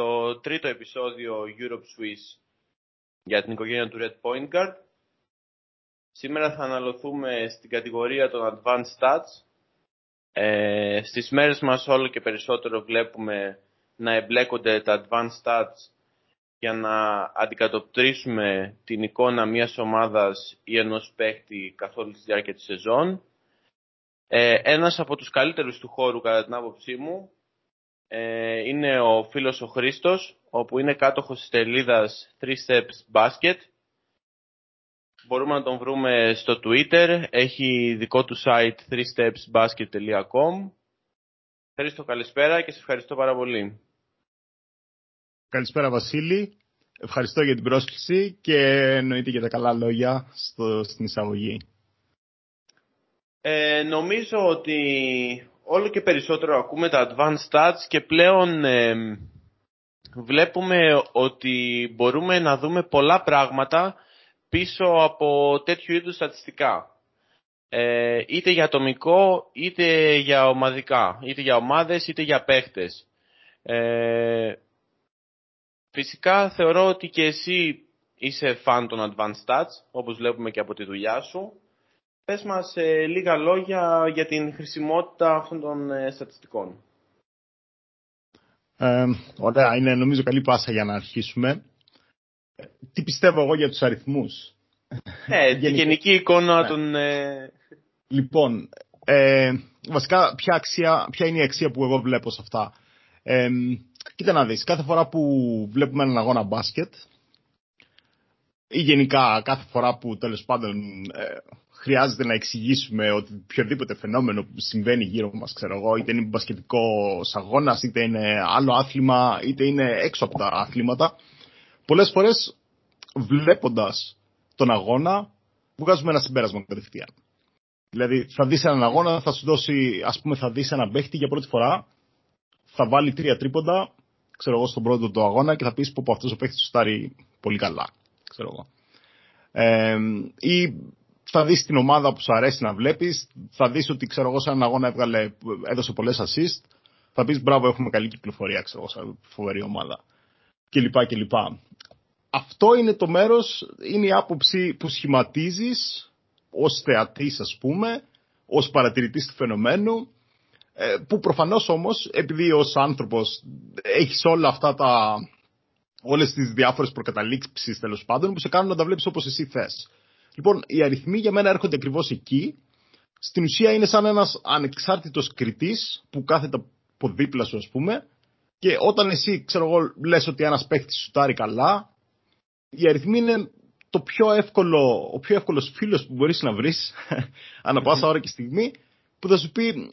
στο τρίτο επεισόδιο Europe Swiss για την οικογένεια του Red Point Guard. Σήμερα θα αναλωθούμε στην κατηγορία των Advanced Stats. Ε, στις μέρες μας όλο και περισσότερο βλέπουμε να εμπλέκονται τα Advanced Stats για να αντικατοπτρίσουμε την εικόνα μιας ομάδας ή ενός παίχτη καθ' όλη τη διάρκεια της σεζόν. Ε, ένας από τους καλύτερους του χώρου κατά την άποψή μου ε, είναι ο φίλος ο Χρήστος, όπου είναι κάτοχος της τελίδας 3 Steps Basket. Μπορούμε να τον βρούμε στο Twitter, έχει δικό του site 3stepsbasket.com. Χρήστο καλησπέρα και σε ευχαριστώ πάρα πολύ. Καλησπέρα Βασίλη. Ευχαριστώ για την πρόσκληση και εννοείται για τα καλά λόγια στο, στην εισαγωγή. Ε, νομίζω ότι όλο και περισσότερο ακούμε τα advanced stats και πλέον ε, βλέπουμε ότι μπορούμε να δούμε πολλά πράγματα πίσω από τέτοιου είδους στατιστικά. Ε, είτε για ατομικό, είτε για ομαδικά, είτε για ομάδες, είτε για παίχτες. Ε, φυσικά θεωρώ ότι και εσύ είσαι fan των advanced stats, όπως βλέπουμε και από τη δουλειά σου. Πες μας ε, λίγα λόγια για την χρησιμότητα αυτών των ε, στατιστικών. Ε, ωραία, είναι νομίζω καλή πάσα για να αρχίσουμε. Ε, Τι πιστεύω εγώ για τους αριθμούς; Ναι, τη γενική εικόνα Ναι. των... ε, Λοιπόν, ε, βασικά ποια, αξία, ποια είναι η αξία που εγώ βλέπω σε αυτά; Ε, κοίτα να δεις, κάθε φορά που βλέπουμε έναν αγώνα μπάσκετ ή γενικά κάθε φορά που τέλος πάντων ε, χρειάζεται να εξηγήσουμε ότι οποιοδήποτε φαινόμενο που συμβαίνει γύρω μας, ξέρω εγώ, είτε είναι μπασκετικός αγώνας, είτε είναι άλλο άθλημα, είτε είναι έξω από τα αθλήματα, πολλές φορές βλέποντας τον αγώνα βγάζουμε ένα συμπέρασμα κατευθείαν. Δηλαδή θα δεις έναν αγώνα, θα σου δώσει, ας πούμε θα δεις έναν παίχτη για πρώτη φορά, θα βάλει τρία τρίποντα, ξέρω εγώ, στον πρώτο του αγώνα και θα πεις πω, πω αυτός ο παίχτης σουτάρει πολύ καλά, ξέρω εγώ. Ε, ή θα δεις την ομάδα που σου αρέσει να βλέπεις, θα δεις ότι ξέρω εγώ σε έναν αγώνα έβγαλε, έδωσε πολλές assist, θα πεις μπράβο έχουμε καλή κυκλοφορία, ξέρω εγώ, σαν φοβερή ομάδα. Και λοιπά και λοιπά. Αυτό είναι το μέρος, είναι η άποψη που σχηματίζεις ως θεατής ας πούμε, ως παρατηρητής του φαινομένου, ε, που προφανώς όμως, επειδή ως άνθρωπος έχεις όλα αυτά τα, όλες τις διάφορες προκαταλήξεις τέλος πάντων, που σε κάνουν να τα βλέπεις όπως εσύ θες. Λοιπόν, οι αριθμοί για μένα έρχονται ακριβώς εκεί. Στην ουσία είναι σαν ένας ανεξάρτητος κριτής που κάθεται από δίπλα σου ας πούμε και όταν εσύ, ξέρω εγώ, λες ότι ένας παίχτης σουτάρει καλά, οι αριθμοί είναι το πιο εύκολο, ο πιο εύκολος φίλος που μπορείς να βρεις ανά πάσα ώρα και στιγμή που θα σου πει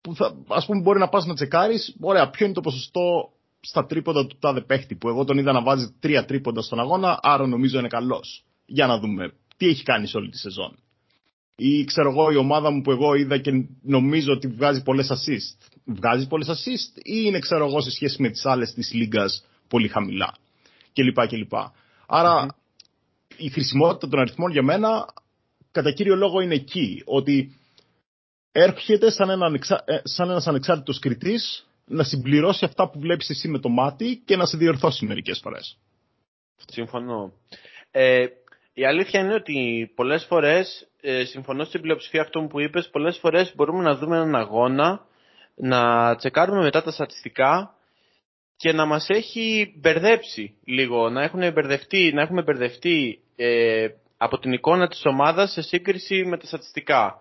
που θα, ας πούμε μπορεί να πας να τσεκάρεις ωραία ποιο είναι το ποσοστό στα τρίποντα του τάδε παίχτη που εγώ τον είδα να βάζει τρία τρίποντα στον αγώνα άρα νομίζω είναι καλός για να δούμε τι έχει κάνει σε όλη τη σεζόν ή ξέρω εγώ η ομάδα μου που εγώ είδα και νομίζω ότι βγάζει πολλές assist βγάζει πολλές assist ή είναι ξέρω εγώ σε σχέση με τις άλλες της λίγκας πολύ χαμηλά κλπ. κλπ. Άρα η χρησιμότητα των αριθμών για μένα κατά κύριο λόγο είναι εκεί. Ότι έρχεται σαν, ένα ανεξα... ε, σαν ένας ανεξάρτητος κριτής να συμπληρώσει αυτά που βλέπεις εσύ με το μάτι και να σε διορθώσει μερικές φορές. Συμφωνώ. Ε, η αλήθεια είναι ότι πολλές φορές, ε, συμφωνώ στην πλειοψηφία αυτών που είπες, πολλές φορές μπορούμε να δούμε έναν αγώνα, να τσεκάρουμε μετά τα στατιστικά και να μας έχει μπερδέψει λίγο, να, έχουν μπερδευτεί, να έχουμε μπερδευτεί ε, από την εικόνα της ομάδας σε σύγκριση με τα στατιστικά.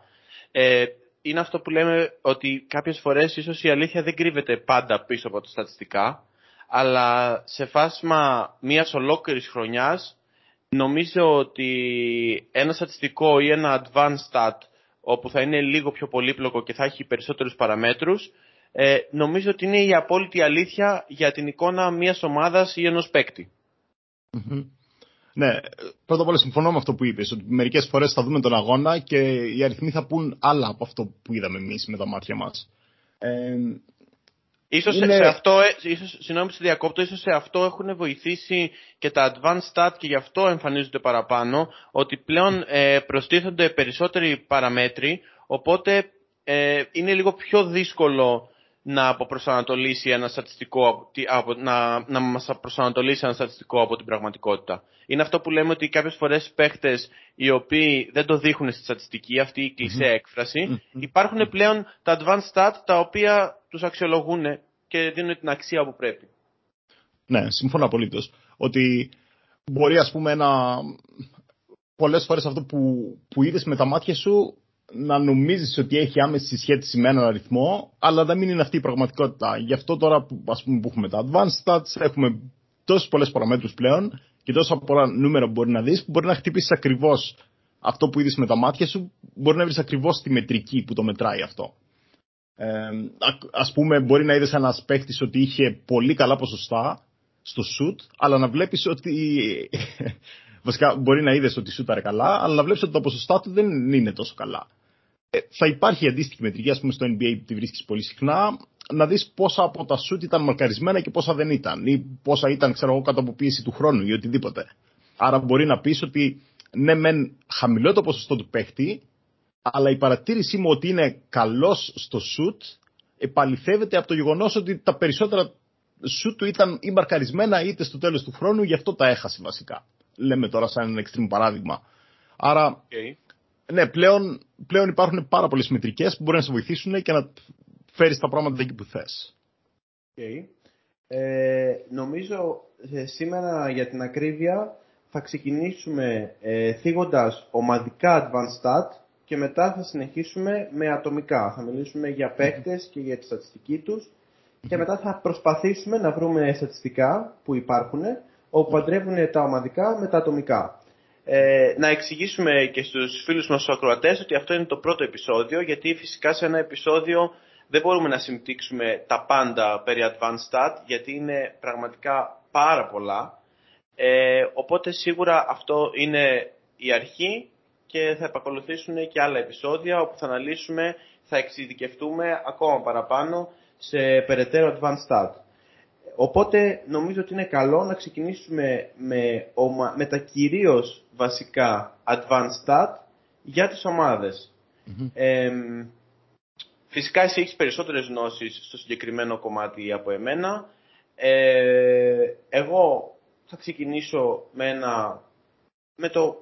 Ε, είναι αυτό που λέμε ότι κάποιες φορές ίσως η αλήθεια δεν κρύβεται πάντα πίσω από τα στατιστικά, αλλά σε φάσμα μιας ολόκληρης χρονιάς νομίζω ότι ένα στατιστικό ή ένα advanced stat όπου θα είναι λίγο πιο πολύπλοκο και θα έχει περισσότερους παραμέτρους ε, νομίζω ότι είναι η απόλυτη αλήθεια για την εικόνα μιας ομάδας ή ενός παίκτη. Μμμ. Ναι, πρώτα απ' όλα συμφωνώ με αυτό που είπες, ότι μερικές φορές θα δούμε τον αγώνα και οι αριθμοί θα πούν άλλα από αυτό που είδαμε εμείς με τα μάτια μας. Ε, Ίσως Είναι- σε αυτό, ε, ίσως, συγγνώμη που σε διακόπτω, ίσως σε αυτό έχουν βοηθήσει και τα advanced stat και γι' αυτό εμφανίζονται παραπάνω, ότι πλέον ε, προστίθενται περισσότεροι παραμέτροι, οπότε ε, είναι λίγο πιο δύσκολο να αποπροσανατολίσει ένα στατιστικό, από, τι- από, να, να μας προσανατολίσει ένα στατιστικό από την πραγματικότητα. Είναι αυτό που λέμε ότι κάποιες φορές παίχτες οι οποίοι δεν το δείχνουν στη στατιστική, αυτή η κλισέ έκφραση, Μμμ. υπάρχουν πλέον τα advanced stat τα οποία τους αξιολογούν και δίνουν την αξία που πρέπει. Ναι, συμφωνώ απολύτως. Ότι μπορεί, ας πούμε, να. Πολλές φορές αυτό που, που είδες με τα μάτια σου να νομίζεις ότι έχει άμεση σχέση με έναν αριθμό, αλλά να μην είναι αυτή η πραγματικότητα. Γι' αυτό τώρα που, ας πούμε, που έχουμε τα advanced stats, έχουμε τόσες πολλές παραμέτρους πλέον και τόσα πολλά νούμερα που μπορεί να δεις, που μπορεί να χτυπήσεις ακριβώς αυτό που είδες με τα μάτια σου, μπορεί να βρεις ακριβώς τη μετρική που το μετράει αυτό. Ε, α- ας πούμε μπορεί να είδες ένας παίχτης ότι είχε πολύ καλά ποσοστά στο shoot, αλλά να βλέπεις ότι βασικά μπορεί να είδες ότι σούταρε καλά, αλλά να βλέπεις ότι τα ποσοστά του δεν είναι τόσο καλά. Ε, θα υπάρχει αντίστοιχη μετρική, ας πούμε στο NBA που τη βρίσκεις πολύ συχνά, να δεις πόσα από τα shoot ήταν μαρκαρισμένα και πόσα δεν ήταν, ή πόσα ήταν ξέρω εγώ κάτω από πίεση του χρόνου ή οτιδήποτε. Άρα μπορεί να πεις ότι ναι μεν χαμηλό το ποσοστό του παίχτη, αλλά η παρατήρησή μου ότι είναι καλός στο shoot επαληθεύεται από το γεγονός ότι τα περισσότερα shoot του ήταν ή μαρκαρισμένα είτε στο τέλος του χρόνου, γι' αυτό τα έχασε βασικά. Λέμε τώρα σαν ένα extreme παράδειγμα. Άρα, Okay. Ναι, πλέον, πλέον υπάρχουν πάρα πολλές μετρικές που μπορεί να σε βοηθήσουν και να φέρεις τα πράγματα εκεί που θες. Okay. Ε, νομίζω ε, σήμερα για την ακρίβεια θα ξεκινήσουμε ε, θίγοντας ομαδικά advanced stat και μετά θα συνεχίσουμε με ατομικά. Θα μιλήσουμε για παίκτες και για τη στατιστική τους και μετά θα προσπαθήσουμε να βρούμε στατιστικά που υπάρχουν όπου παντρεύουν τα ομαδικά με τα ατομικά. Ε, να εξηγήσουμε και στους φίλους μας τους ακροατές ότι αυτό είναι το πρώτο επεισόδιο γιατί φυσικά σε ένα επεισόδιο δεν μπορούμε να συμπτύξουμε τα πάντα περί advanced stat γιατί είναι πραγματικά πάρα πολλά. Ε, οπότε σίγουρα αυτό είναι η αρχή και θα επακολουθήσουν και άλλα επεισόδια όπου θα αναλύσουμε, θα εξειδικευτούμε ακόμα παραπάνω σε περαιτέρω advanced stat. Οπότε νομίζω ότι είναι καλό να ξεκινήσουμε με, ομα- με τα κυρίως βασικά advanced stat για τις ομάδες. Εμ, φυσικά εσύ έχεις περισσότερες γνώσεις στο συγκεκριμένο κομμάτι από εμένα. Ε, εγώ θα ξεκινήσω με, ένα, με το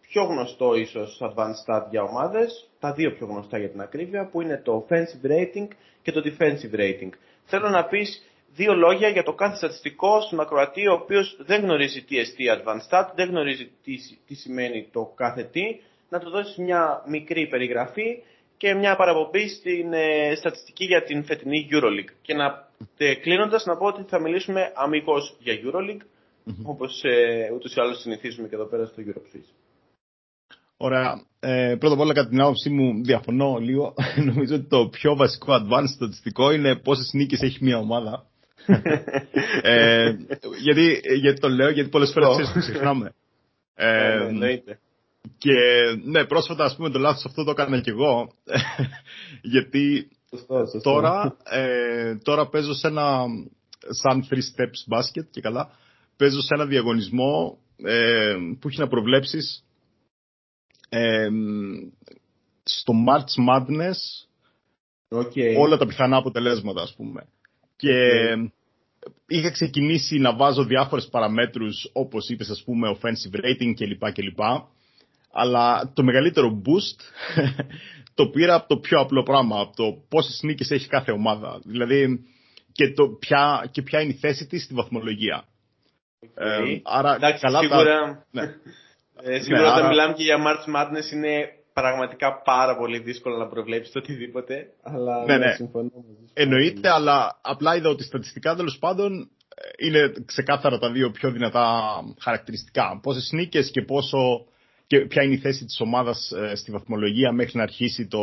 πιο γνωστό ίσως advanced stat για ομάδες, τα δύο πιο γνωστά για την ακρίβεια, που είναι το offensive rating και το defensive rating. Θέλω να πεις δύο λόγια για το κάθε στατιστικό στον ακροατή, ο οποίος δεν γνωρίζει τι εστί advanced stat, δεν γνωρίζει τι, τι σημαίνει το κάθε τι, να του δώσεις μια μικρή περιγραφή και μια παραπομπή στην ε, στατιστική για την φετινή EuroLeague. Και να ε, κλείνοντας να πω ότι θα μιλήσουμε αμυγός για EuroLeague, όπως ε, ούτως ή άλλως συνηθίζουμε και εδώ πέρα στο Europe Ωραία. Ε, πρώτα απ' όλα, κατά την άποψή μου, διαφωνώ λίγο. Νομίζω ότι το πιο βασικό advanced στατιστικό είναι πόσες νίκες έχει μια ομάδα. Ε, γιατί, γιατί το λέω, γιατί πολλές φορές ξέρεις, το ξεχνάμε. Ε, Ε, ναι, εννοείται. και ναι, πρόσφατα ας πούμε το λάθος αυτό το έκανα κι εγώ. γιατί Σωστό, σωστό. τώρα, ε, τώρα παίζω σε ένα σαν three steps basket και καλά. Παίζω σε ένα διαγωνισμό ε, που έχει να προβλέψεις ε, στο March Madness Okay. όλα τα πιθανά αποτελέσματα ας πούμε. Και είχα ξεκινήσει να βάζω διάφορες παραμέτρους όπως είπες ας πούμε offensive rating κλπ. κλπ. Αλλά το μεγαλύτερο boost το πήρα από το πιο απλό πράγμα, από το πόσες νίκες έχει κάθε ομάδα. Δηλαδή και, το ποια, και ποια είναι η θέση της στη βαθμολογία. Ε, άρα Εντάξει, καλά τα- σίγουρα, Ναι. ε, σίγουρα Ναι, όταν άρα- μιλάμε και για March Madness είναι πραγματικά πάρα πολύ δύσκολο να προβλέψεις το οτιδήποτε. Αλλά Ναι, ναι. συμφωνώ μαζί σου. Εννοείται, αλλά απλά είδα ότι στατιστικά τέλος πάντων ε, είναι ξεκάθαρα τα δύο πιο δυνατά χαρακτηριστικά. Πόσες νίκες και, πόσο, και ποια είναι η θέση της ομάδας στη βαθμολογία μέχρι να αρχίσει το,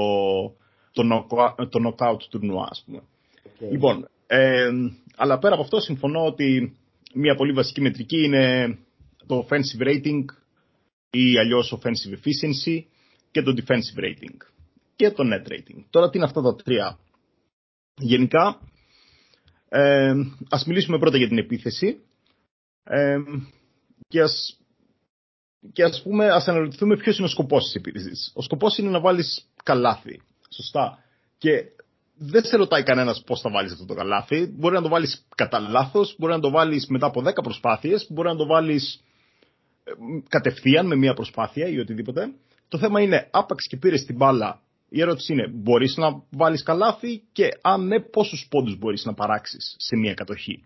το, knockout, το knockout τουρνουά, ας πούμε. Okay. Λοιπόν, ε, αλλά πέρα από αυτό συμφωνώ ότι μια πολύ βασική μετρική είναι το offensive rating ή αλλιώς offensive efficiency και το defensive rating και το net rating. Τώρα τι είναι αυτά τα τρία; Γενικά, Ε, ας μιλήσουμε πρώτα για την επίθεση. Ε, και ας, και ας πούμε, ας αναρωτηθούμε ποιος είναι ο σκοπός της επίθεσης. Ο σκοπός είναι να βάλεις καλάθι. Σωστά. Και δεν σε ρωτάει κανένας πώς θα βάλεις αυτό το καλάθι. Μπορεί να το βάλεις κατά λάθος, μπορεί να το βάλεις μετά από 10 προσπάθειες, μπορεί να το βάλεις κατευθείαν με μία προσπάθεια ή οτιδήποτε. Το θέμα είναι, άπαξ και πήρες την μπάλα. Η ερώτηση είναι, μπορείς να βάλεις καλάθι και αν ναι, πόσους πόντους μπορείς να παράξεις σε μία κατοχή.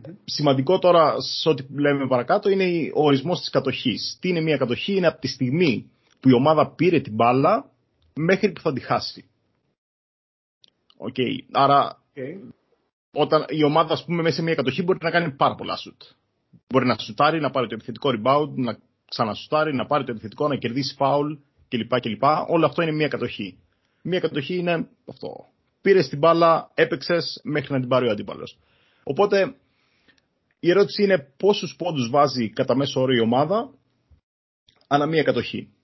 Mm-hmm. Σημαντικό τώρα, σε ό,τι λέμε παρακάτω, είναι ο ορισμός της κατοχής. Τι είναι μία κατοχή, είναι από τη στιγμή που η ομάδα πήρε την μπάλα μέχρι που θα τη χάσει. Okay. Άρα, okay. όταν η ομάδα, ας πούμε, μέσα σε μια κατοχή μπορεί να κάνει πάρα πολλά σουτ. Μπορεί να σουτάρει, να πάρει το επιθετικό rebound, να ξανασουτάρει, να πάρει το επιθετικό, να κερδίσει foul κλπ. κλπ. Όλο αυτό είναι μια κατοχή. Μια κατοχή είναι αυτό. Πήρες την μπάλα, έπαιξες μέχρι να την πάρει ο αντίπαλος. Οπότε η ερώτηση είναι πόσους πόντους βάζει κατά μέσο όρο η ομάδα ανά μία κατοχή. Okay.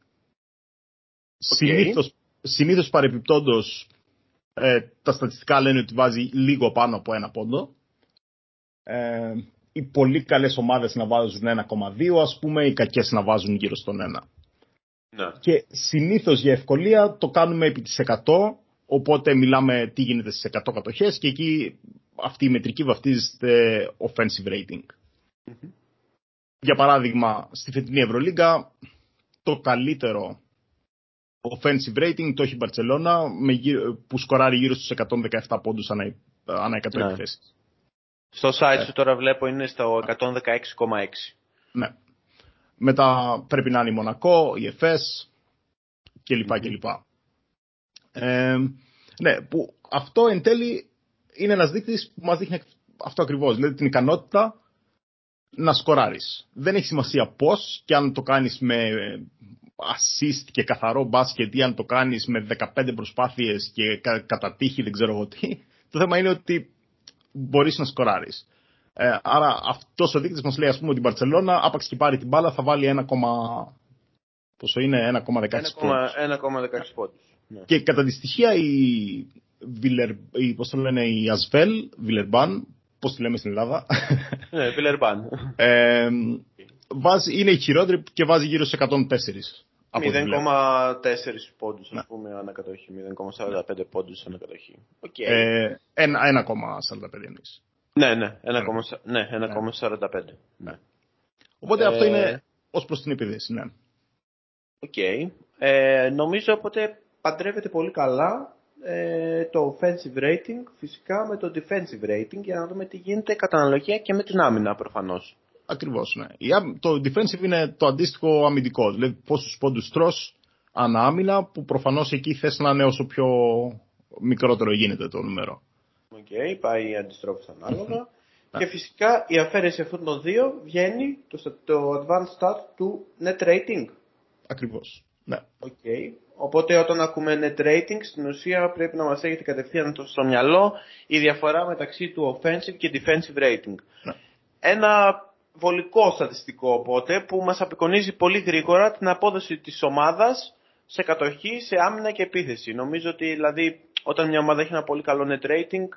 Συνήθως, συνήθως παρεπιπτόντως ε, τα στατιστικά λένε ότι βάζει λίγο πάνω από ένα πόντο. Ε, οι πολύ καλές ομάδες να βάζουν 1,2 ας πούμε, οι κακές να βάζουν γύρω στον 1. Ναι. Και συνήθως για ευκολία το κάνουμε επί της 100, οπότε μιλάμε τι γίνεται στις 100 κατοχές και εκεί αυτή η μετρική βαφτίζεται offensive rating. Για παράδειγμα, στη φετινή Ευρωλίγκα το καλύτερο offensive rating το έχει η Μπαρτσελώνα που σκοράρει γύρω στους 117 πόντους ανά, ανά 100 ναι. επιθέσεις. Στο site σου τώρα βλέπω είναι στο 116,6. Ναι. Μετά πρέπει να είναι η Μονακό, η ΕΦΕΣ κλπ. κλπ. Ε, ναι, που αυτό εν τέλει είναι ένας δείκτης που μας δείχνει αυτό ακριβώς, δηλαδή την ικανότητα να σκοράρεις. Δεν έχει σημασία πώς και αν το κάνεις με assist και καθαρό μπάσκετ ή αν το κάνεις με 15 προσπάθειες και κα, κατά τύχη δεν ξέρω εγώ τι. Το θέμα είναι ότι μπορείς να σκοράρεις. Ε, άρα αυτός ο δείκτης μας λέει ας πούμε ότι η Μπαρτσελώνα άπαξ και πάρει την μπάλα θα βάλει 1, πόσο είναι 1,16 πόντους. 1,16 πόντους. Ναι. Και κατά τη στοιχεία η, Βιλερ, η, πώς το λένε, η Ασβέλ, Βιλερμπάν, πώς τη λέμε στην Ελλάδα. Ναι, Βιλερμπάν. ε, βάζει, είναι η χειρότερη και βάζει γύρω σε 104. 0,4 πόντους, ας ναι. πούμε, ανά κατοχή. 0,45 πόντους ανά κατοχή. Okay. Ε, 1,45 εννοείς. Ναι, ναι, 1,45. Ναι, 1,45. Ναι. ναι. Οπότε ε... αυτό είναι ως προς την επίθεση, ναι. OK. Okay. Ε, νομίζω οπότε παντρεύεται πολύ καλά ε, το offensive rating φυσικά με το defensive rating για να δούμε τι γίνεται κατά αναλογία και με την άμυνα προφανώς. Ακριβώς, ναι. Το defensive είναι το αντίστοιχο αμυντικό. Δηλαδή πόσους πόντους τρώ ανά άμυνα, που προφανώς εκεί θες να είναι όσο πιο μικρότερο γίνεται το νούμερο. OK, okay, πάει αντιστρόφως ανάλογα. Και φυσικά η αφαίρεση αυτών των δύο βγαίνει το, το advanced stat του net rating. Ακριβώς. Ναι. Okay. Οπότε όταν ακούμε net rating, στην ουσία πρέπει να μας έρχεται κατευθείαν στο μυαλό η διαφορά μεταξύ του offensive και defensive rating. Ναι. Ένα βολικό στατιστικό οπότε που μας απεικονίζει πολύ γρήγορα την απόδοση της ομάδας σε κατοχή, σε άμυνα και επίθεση. Νομίζω ότι δηλαδή όταν μια ομάδα έχει ένα πολύ καλό net rating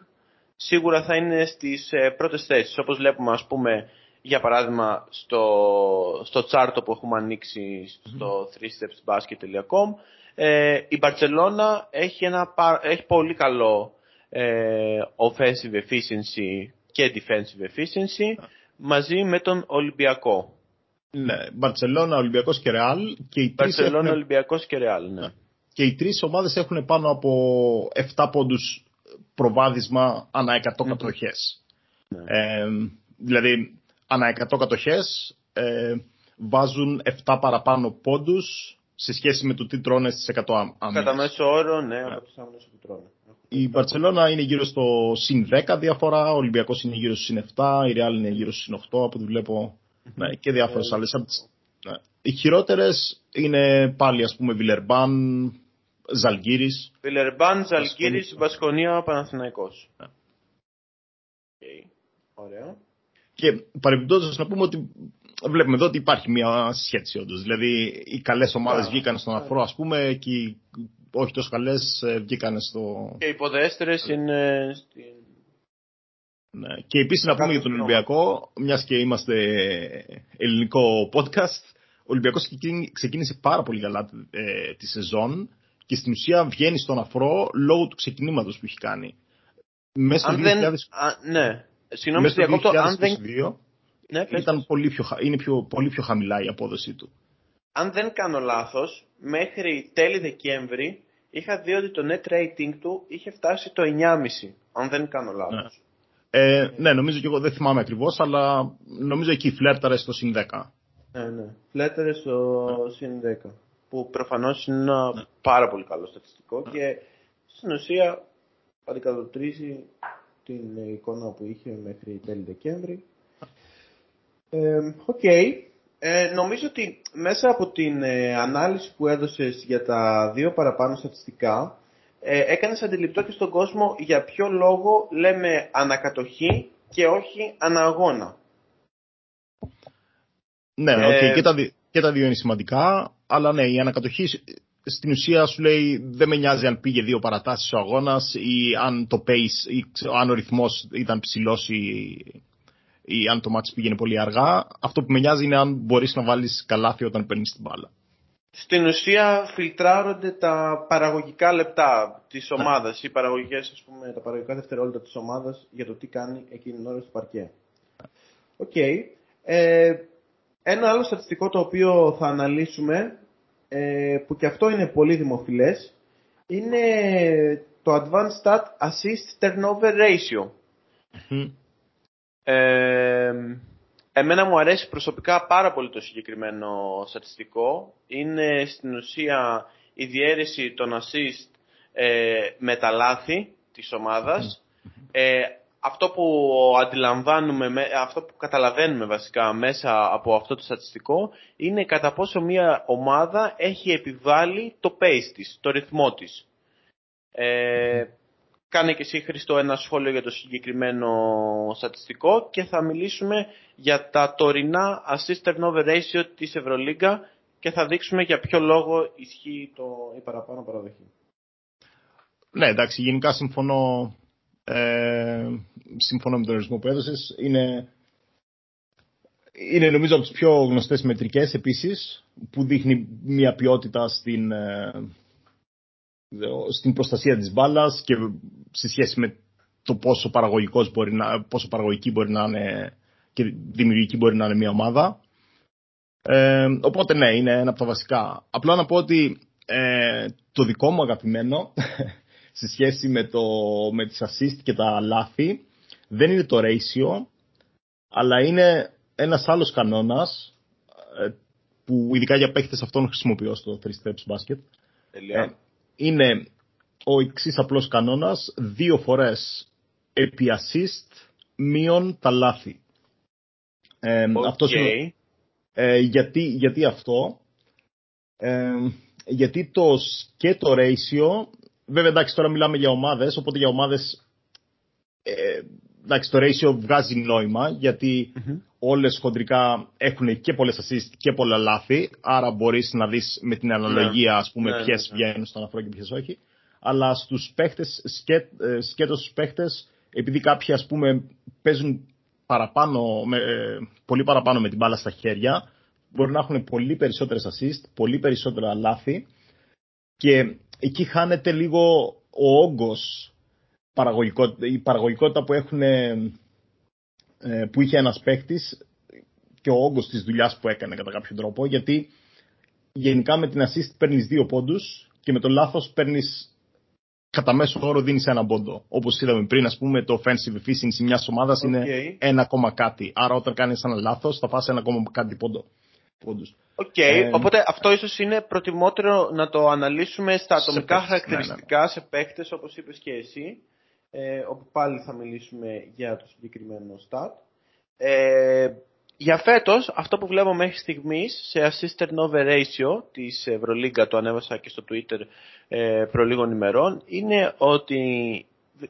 σίγουρα θα είναι στις ε, πρώτες θέσεις. Όπως βλέπουμε ας πούμε για παράδειγμα στο, στο τσάρτο που έχουμε ανοίξει στο 3stepsbasket.com ε, η Barcelona έχει, ένα, έχει πολύ καλό ε, offensive efficiency και defensive efficiency μαζί με τον Ολυμπιακό. Ναι, Μπαρτσελώνα, Ολυμπιακός και Ρεάλ. Και οι Μπαρτσελώνα, έχουν... Ολυμπιακός και Ρεάλ, ναι. Και οι τρεις ομάδες έχουν πάνω από 7 πόντους προβάδισμα ανά 100 mm κατοχές. Ναι. Ε, δηλαδή, ανά 100 κατοχές ε, βάζουν 7 παραπάνω πόντους σε σχέση με το τι τρώνε στις 100 άμυνες. Κατά μέσο όρο, ναι, από τις άμυνες που τρώνε. Η Μπαρσελόνα είναι γύρω στο συν 10 διαφορά, ο Ολυμπιακός είναι γύρω στο συν 7, η Real είναι γύρω στο συν 8 από ό,τι βλέπω ναι, και διάφορες άλλες. Ναι. Οι χειρότερες είναι πάλι ας πούμε Βιλερμπάν, Ζαλγκύρη. Βιλερμπάν, Ζαλγκύρη, Βασκονία, Παναθηναϊκός. Ναι. Okay. Ωραία. Και παρεμπιπτόντως να πούμε ότι βλέπουμε εδώ ότι υπάρχει μια σχέση όντως. Δηλαδή οι καλές ομάδες βγήκαν στον αφρό, ας πούμε, και οι όχι τόσο καλές ε, βγήκαν στο. Και οι υποδέστερε είναι στην Ναι. Και επίσης να πούμε για τον Ολυμπιακό, μιας και είμαστε ελληνικό podcast, ο Ολυμπιακός ξεκίνησε πάρα πολύ καλά ε, τη σεζόν και στην ουσία βγαίνει στον αφρό λόγω του ξεκινήματος που έχει κάνει. Μέσα στο 2000... δεν... Α, ναι. Συγγνώμη, στο 2022 αν δεν... ναι, ήταν πολύ πιο, είναι πιο, πολύ πιο χαμηλά η απόδοσή του. Αν δεν κάνω λάθος, μέχρι τέλη Δεκέμβρη είχα δει ότι το net rating του είχε φτάσει το 9,5. Αν δεν κάνω λάθος. Ναι. Ε, ναι, νομίζω και εγώ δεν θυμάμαι ακριβώς, αλλά νομίζω εκεί φλέρταρε στο συν 10. Ναι, ναι. Φλέρταρε στο ναι. συν 10. Που προφανώς είναι ένα ναι. πάρα πολύ καλό στατιστικό ναι. και στην ουσία αντικατοπτρίζει την εικόνα που είχε μέχρι τέλη Δεκέμβρη. Ε, οκ. Ε, okay. νομίζω ότι μέσα από την ε, ανάλυση που έδωσες για τα δύο παραπάνω στατιστικά ε, έκανες αντιληπτό και στον κόσμο για ποιο λόγο λέμε ανά κατοχή και όχι ανά αγώνα. Ναι, okay, και, τα, και τα δύο είναι σημαντικά, αλλά ναι, η ανά κατοχή στην ουσία σου λέει δεν με νοιάζει αν πήγε δύο παρατάσεις ο αγώνας ή αν το pace ή αν ο ρυθμός ήταν ψηλός ή, ή αν το ματς πήγαινε πολύ αργά. Αυτό που με νοιάζει είναι αν μπορείς να βάλεις καλάθι όταν παίρνεις την μπάλα. Στην ουσία φιλτράρονται τα παραγωγικά λεπτά της ναι. ομάδας ή παραγωγικές, ας πούμε, τα παραγωγικά δευτερόλεπτα της ομάδας για το τι κάνει εκείνη την ώρα στο παρκέ. Οκ. Ε, ένα άλλο στατιστικό το οποίο θα αναλύσουμε ε, που και αυτό είναι πολύ δημοφιλές, είναι το Advanced Stat Assist Turnover Ratio. Ε, εμένα μου αρέσει προσωπικά πάρα πολύ το συγκεκριμένο στατιστικό. Είναι στην ουσία η διαίρεση των assist ε, με τα λάθη της ομάδας αυτό που αντιλαμβάνουμε, αυτό που καταλαβαίνουμε βασικά μέσα από αυτό το στατιστικό είναι κατά πόσο μια ομάδα έχει επιβάλει το pace της, το ρυθμό της. Ε, κάνε και εσύ Χριστό ένα σχόλιο για το συγκεκριμένο στατιστικό και θα μιλήσουμε για τα τωρινά assist turnover ratio της Ευρωλίγκα και θα δείξουμε για ποιο λόγο ισχύει το, η παραπάνω παραδοχή. Ναι, εντάξει, γενικά συμφωνώ ε, συμφωνώ με τον ορισμό που έδωσες. Είναι, είναι νομίζω από τις πιο γνωστές μετρικές επίσης, που δείχνει μια ποιότητα στην, ε, στην προστασία της μπάλας και σε σχέση με το πόσο, παραγωγικός μπορεί να, πόσο παραγωγική μπορεί να είναι και δημιουργική μπορεί να είναι μια ομάδα. Ε, οπότε ναι, είναι ένα από τα βασικά. Απλά να πω ότι ε, το δικό μου αγαπημένο σε σχέση με, το, με τις assist και τα λάθη δεν είναι το ratio, αλλά είναι ένας άλλος κανόνας ε, που ειδικά για παίχτες αυτόν χρησιμοποιώ στο 3 steps basket. Ε, είναι ο εξής απλός κανόνας, δύο φορές επί assist μείον τα λάθη. Ε, okay. ε, γιατί, γιατί αυτό, ε, γιατί το και το ratio Βέβαια, εντάξει, τώρα μιλάμε για ομάδες, οπότε για ομάδες. Ε, εντάξει, το ratio βγάζει νόημα, γιατί mm-hmm. Όλες χοντρικά έχουν και πολλές assist και πολλά λάθη. Άρα μπορείς να δεις με την αναλογία, ας πούμε, yeah, ποιες yeah, yeah. βγαίνουν στον αφρό και ποιες όχι. Αλλά στους παίχτε, σκέ, σκέτος στους παίχτε, επειδή κάποιοι, ας πούμε, παίζουν παραπάνω, με, ε, πολύ παραπάνω με την μπάλα στα χέρια, μπορεί να έχουν πολύ περισσότερες assist, πολύ περισσότερα λάθη. Και εκεί χάνεται λίγο ο όγκος, η παραγωγικότητα που, έχουν, ε, που είχε ένας παίχτης και ο όγκος της δουλειάς που έκανε κατά κάποιο τρόπο, γιατί γενικά με την assist παίρνεις δύο πόντους και με το λάθος παίρνεις κατά μέσο όρο δίνεις ένα πόντο. Όπως είδαμε πριν, ας πούμε, το offensive efficiency μιας ομάδας είναι ένα κόμμα κάτι. Άρα όταν κάνεις ένα λάθος θα φας ένα κόμμα κάτι πόντο. OK, okay, ε, οπότε αυτό ίσως είναι προτιμότερο να το αναλύσουμε στα ατομικά ναι, χαρακτηριστικά ναι, ναι. σε παίχτες όπως είπες και εσύ, ε, όπου πάλι θα μιλήσουμε για το συγκεκριμένο stat. Ε, για φέτος, αυτό που βλέπω μέχρι στιγμής σε assist turnover ratio της Ευρωλίγκα, το ανέβασα και στο Twitter ε, προ λίγων ημερών, είναι ότι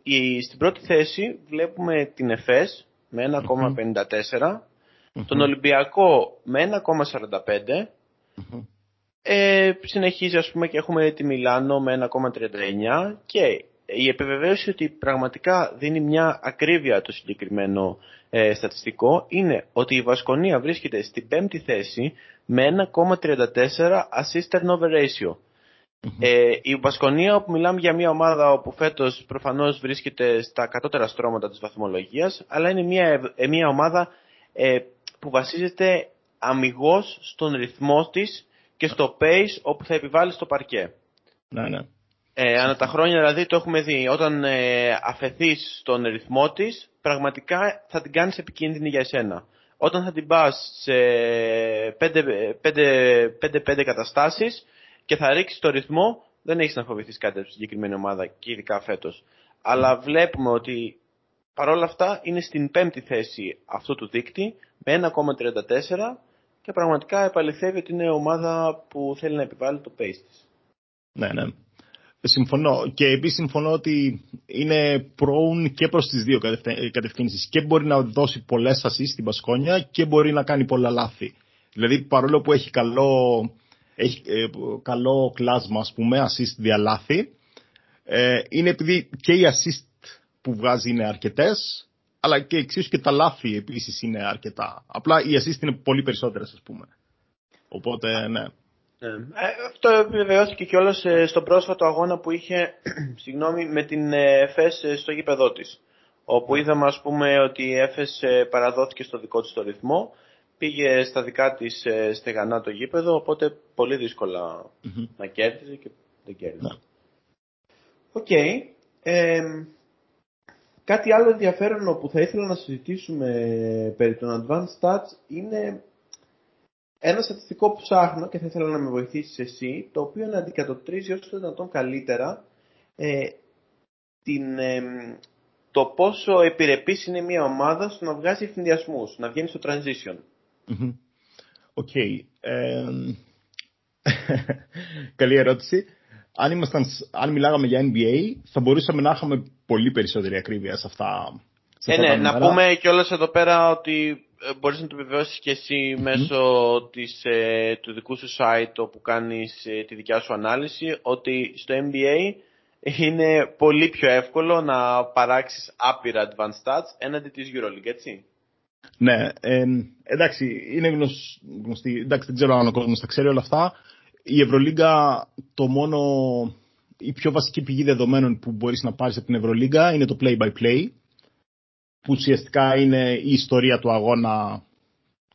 η, στην πρώτη θέση βλέπουμε την ΕΦΕΣ με 1,54, τον Ολυμπιακό με 1,45. Ε, συνεχίζει ας πούμε και έχουμε τη Μιλάνο με 1,39 και η επιβεβαίωση ότι πραγματικά δίνει μια ακρίβεια το συγκεκριμένο ε, στατιστικό είναι ότι η Βασκονία βρίσκεται στην πέμπτη θέση με 1,34 assist turnover ratio. Ε, η Βασκονία, όπου μιλάμε για μια ομάδα όπου φέτος προφανώς βρίσκεται στα κατώτερα στρώματα της βαθμολογίας, αλλά είναι μια, ε, μια ομάδα ε, που βασίζεται αμυγός στον ρυθμό της και στο pace όπου θα επιβάλλει στο παρκέ. Ναι, ναι. Ε, ανά τα χρόνια δηλαδή το έχουμε δει. Όταν ε, αφαιθείς στον ρυθμό της, πραγματικά θα την κάνεις επικίνδυνη για εσένα. Όταν θα την πας σε 5-5 καταστάσεις και θα ρίξεις το ρυθμό, δεν έχεις να φοβηθείς κάτι από συγκεκριμένη ομάδα και ειδικά φέτος. Αλλά βλέπουμε ότι παρόλα αυτά είναι στην πέμπτη θέση αυτού του δείκτη με 1,34 και πραγματικά επαληθεύει ότι είναι ομάδα που θέλει να επιβάλλει το pace της. Ναι, ναι. Συμφωνώ. Και επίσης συμφωνώ ότι είναι prone και προς τις δύο κατευθύνσεις. Και μπορεί να δώσει πολλές ασεί στην Πασκόνια και μπορεί να κάνει πολλά λάθη. Δηλαδή, παρόλο που έχει καλό, έχει, ε, καλό κλάσμα, ας πούμε, assist δια λάθη, ε, είναι επειδή και οι assist που βγάζει είναι αρκετές, αλλά και εξίσου και τα λάθη επίσης είναι αρκετά. Απλά οι assist είναι πολύ περισσότερες, ας πούμε. Οπότε, ναι. Ναι. Ε, αυτό επιβεβαιώθηκε κιόλας ε, στον πρόσφατο αγώνα που είχε συγγνώμη, με την ε, ΕΦΕΣ στο γήπεδό της. Όπου είδαμε ας πούμε ότι η Εφές παραδόθηκε στο δικό της το ρυθμό, πήγε στα δικά της στεγανά το γήπεδο, οπότε πολύ να κέρδιζε και δεν κέρδιζε. Ναι. Οκ. κάτι άλλο ενδιαφέρον που θα ήθελα να συζητήσουμε περί των Advanced Stats είναι ένα στατιστικό που ψάχνω και θα ήθελα να με βοηθήσεις εσύ, το οποίο να αντικατοπτρίζει όσο το δυνατόν καλύτερα ε, την, ε, το πόσο επιρρεπής είναι μια ομάδα στο να βγάζει αιφνιδιασμούς, να βγαίνει στο transition. OK. Okay. καλή ερώτηση. Αν, ήμασταν, αν μιλάγαμε για NBA, θα μπορούσαμε να έχουμε πολύ περισσότερη ακρίβεια σε αυτά. Σε ε, ναι, να πούμε κιόλας εδώ πέρα ότι ε, μπορείς να το επιβεβαιώσεις και εσύ μέσω της, ε, του δικού σου site όπου κάνεις ε, τη δικιά σου ανάλυση ότι στο NBA είναι πολύ πιο εύκολο να παράξεις άπειρα advanced stats έναντι της EuroLeague, έτσι; Ναι, εντάξει, είναι γνωστή, εντάξει δεν ξέρω αν ο κόσμος τα ξέρει όλα αυτά. Η Ευρωλίγκα το μόνο, η πιο βασική πηγή δεδομένων που μπορείς να πάρεις από την Ευρωλίγκα είναι το play-by-play που ουσιαστικά είναι η ιστορία του αγώνα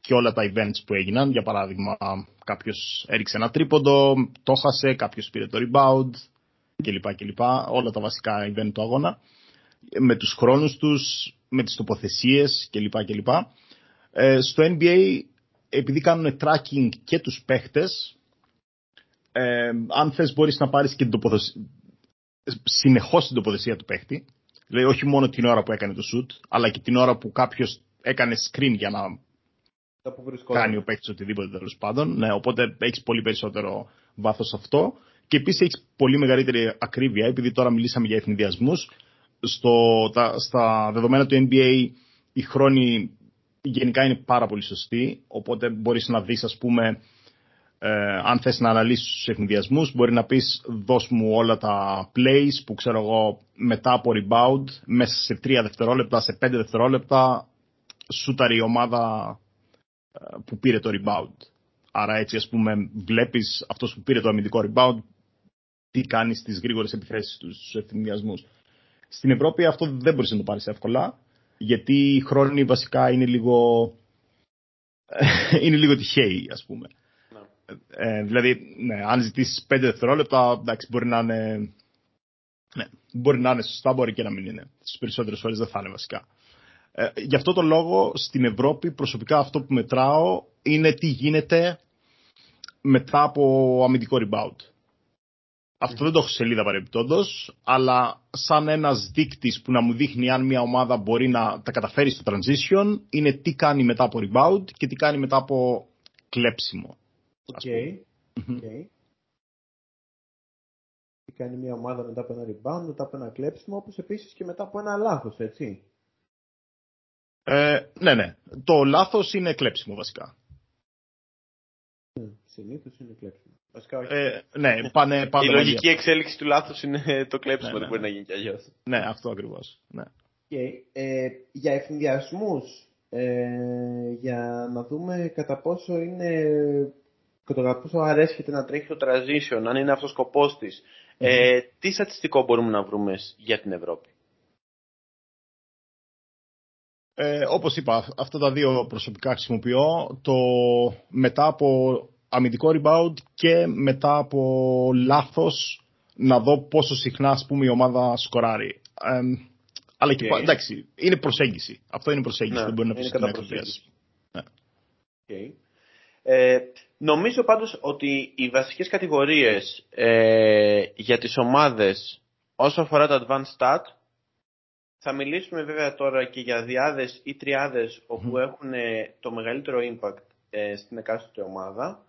και όλα τα events που έγιναν. Για παράδειγμα, κάποιος έριξε ένα τρίποντο, το χάσε, κάποιος πήρε το rebound κλπ. κλπ. Όλα τα βασικά event του αγώνα. Με τους χρόνους τους, με τις τοποθεσίες κλπ. κλπ. Ε, στο NBA, επειδή κάνουν tracking και τους παίχτες, ε, αν θες μπορείς να πάρεις και την τοποθεσία, συνεχώς την τοποθεσία του παίχτη. Δηλαδή όχι μόνο την ώρα που έκανε το shoot, αλλά και την ώρα που κάποιος έκανε screen για να κάνει ο παίκτης οτιδήποτε τέλος πάντων. Ναι, οπότε έχεις πολύ περισσότερο βάθος αυτό. Και επίσης έχεις πολύ μεγαλύτερη ακρίβεια, επειδή τώρα μιλήσαμε για ευνηδιασμού. Στα δεδομένα του NBA οι χρόνοι γενικά είναι πάρα πολύ σωστοί. Οπότε μπορείς να δεις, ας πούμε, ε, αν θες να αναλύσεις τους ευνηδιασμούς, μπορεί να πεις δώσ' μου όλα τα plays που ξέρω εγώ μετά από rebound, μέσα σε 3 δευτερόλεπτα, σε 5 δευτερόλεπτα, σούταρε η ομάδα ε, που πήρε το rebound. Άρα έτσι ας πούμε βλέπεις αυτός που πήρε το αμυντικό rebound, τι κάνει στις γρήγορες επιθέσεις τους, στους ευνηδιασμούς. Στην Ευρώπη αυτό δεν μπορείς να το πάρεις εύκολα, γιατί οι χρόνοι βασικά είναι λίγο, είναι λίγο τυχαίοι ας πούμε. Ε, δηλαδή, ναι, αν ζητήσεις 5 δευτερόλεπτα, εντάξει, μπορεί να είναι. Ναι, μπορεί να είναι σωστά, μπορεί και να μην είναι. Στις περισσότερες φορές δεν θα είναι βασικά. Ε, γι' αυτό το λόγο στην Ευρώπη προσωπικά αυτό που μετράω είναι τι γίνεται μετά από αμυντικό rebound. Αυτό δεν το έχω σελίδα παρεμπιπτόντως, αλλά σαν ένας δείκτης που να μου δείχνει αν μια ομάδα μπορεί να τα καταφέρει στο transition, είναι τι κάνει μετά από rebound και τι κάνει μετά από κλέψιμο. Οκ. Τι κάνει μια ομάδα μετά από ένα rebound, μετά από ένα κλέψιμο, όπως επίσης και μετά από ένα λάθος, έτσι. Ε, ναι, ναι. Το λάθος είναι κλέψιμο βασικά. Συνήθως είναι κλέψιμο. Βασικά όχι. Ε, ναι, πάνε πάντα Η μαζί λογική αυτά. εξέλιξη του λάθους είναι το κλέψιμο, Ναι, ναι, δεν μπορεί ναι. να γίνει κι αλλιώς. Ναι, αυτό ακριβώς. Ναι. Okay. Ε, για ευθυνδιασμούς, ε, για να δούμε κατά πόσο είναι Κατά πόσο αρέσκεται να τρέχει το transition, αν είναι αυτός ο σκοπός της. Ε, τι στατιστικό μπορούμε να βρούμε σ- για την Ευρώπη; Ε, όπως είπα, αυτά τα δύο προσωπικά χρησιμοποιώ. Το μετά από αμυντικό rebound και μετά από λάθος να δω πόσο συχνά ας πούμε, η ομάδα σκοράρει. Ε, αλλά και Οκ. πα- εντάξει, είναι προσέγγιση. Αυτό είναι προσέγγιση. Ναι, δεν μπορεί να είναι πει κατά στην προσέγγιση. ακρίβεια. Okay. Ε, νομίζω πάντως ότι οι βασικές κατηγορίες ε, για τις ομάδες όσο αφορά τα advanced stat θα μιλήσουμε βέβαια τώρα και για διάδες ή τριάδες όπου έχουν ε, το μεγαλύτερο impact ε, στην εκάστοτε ομάδα.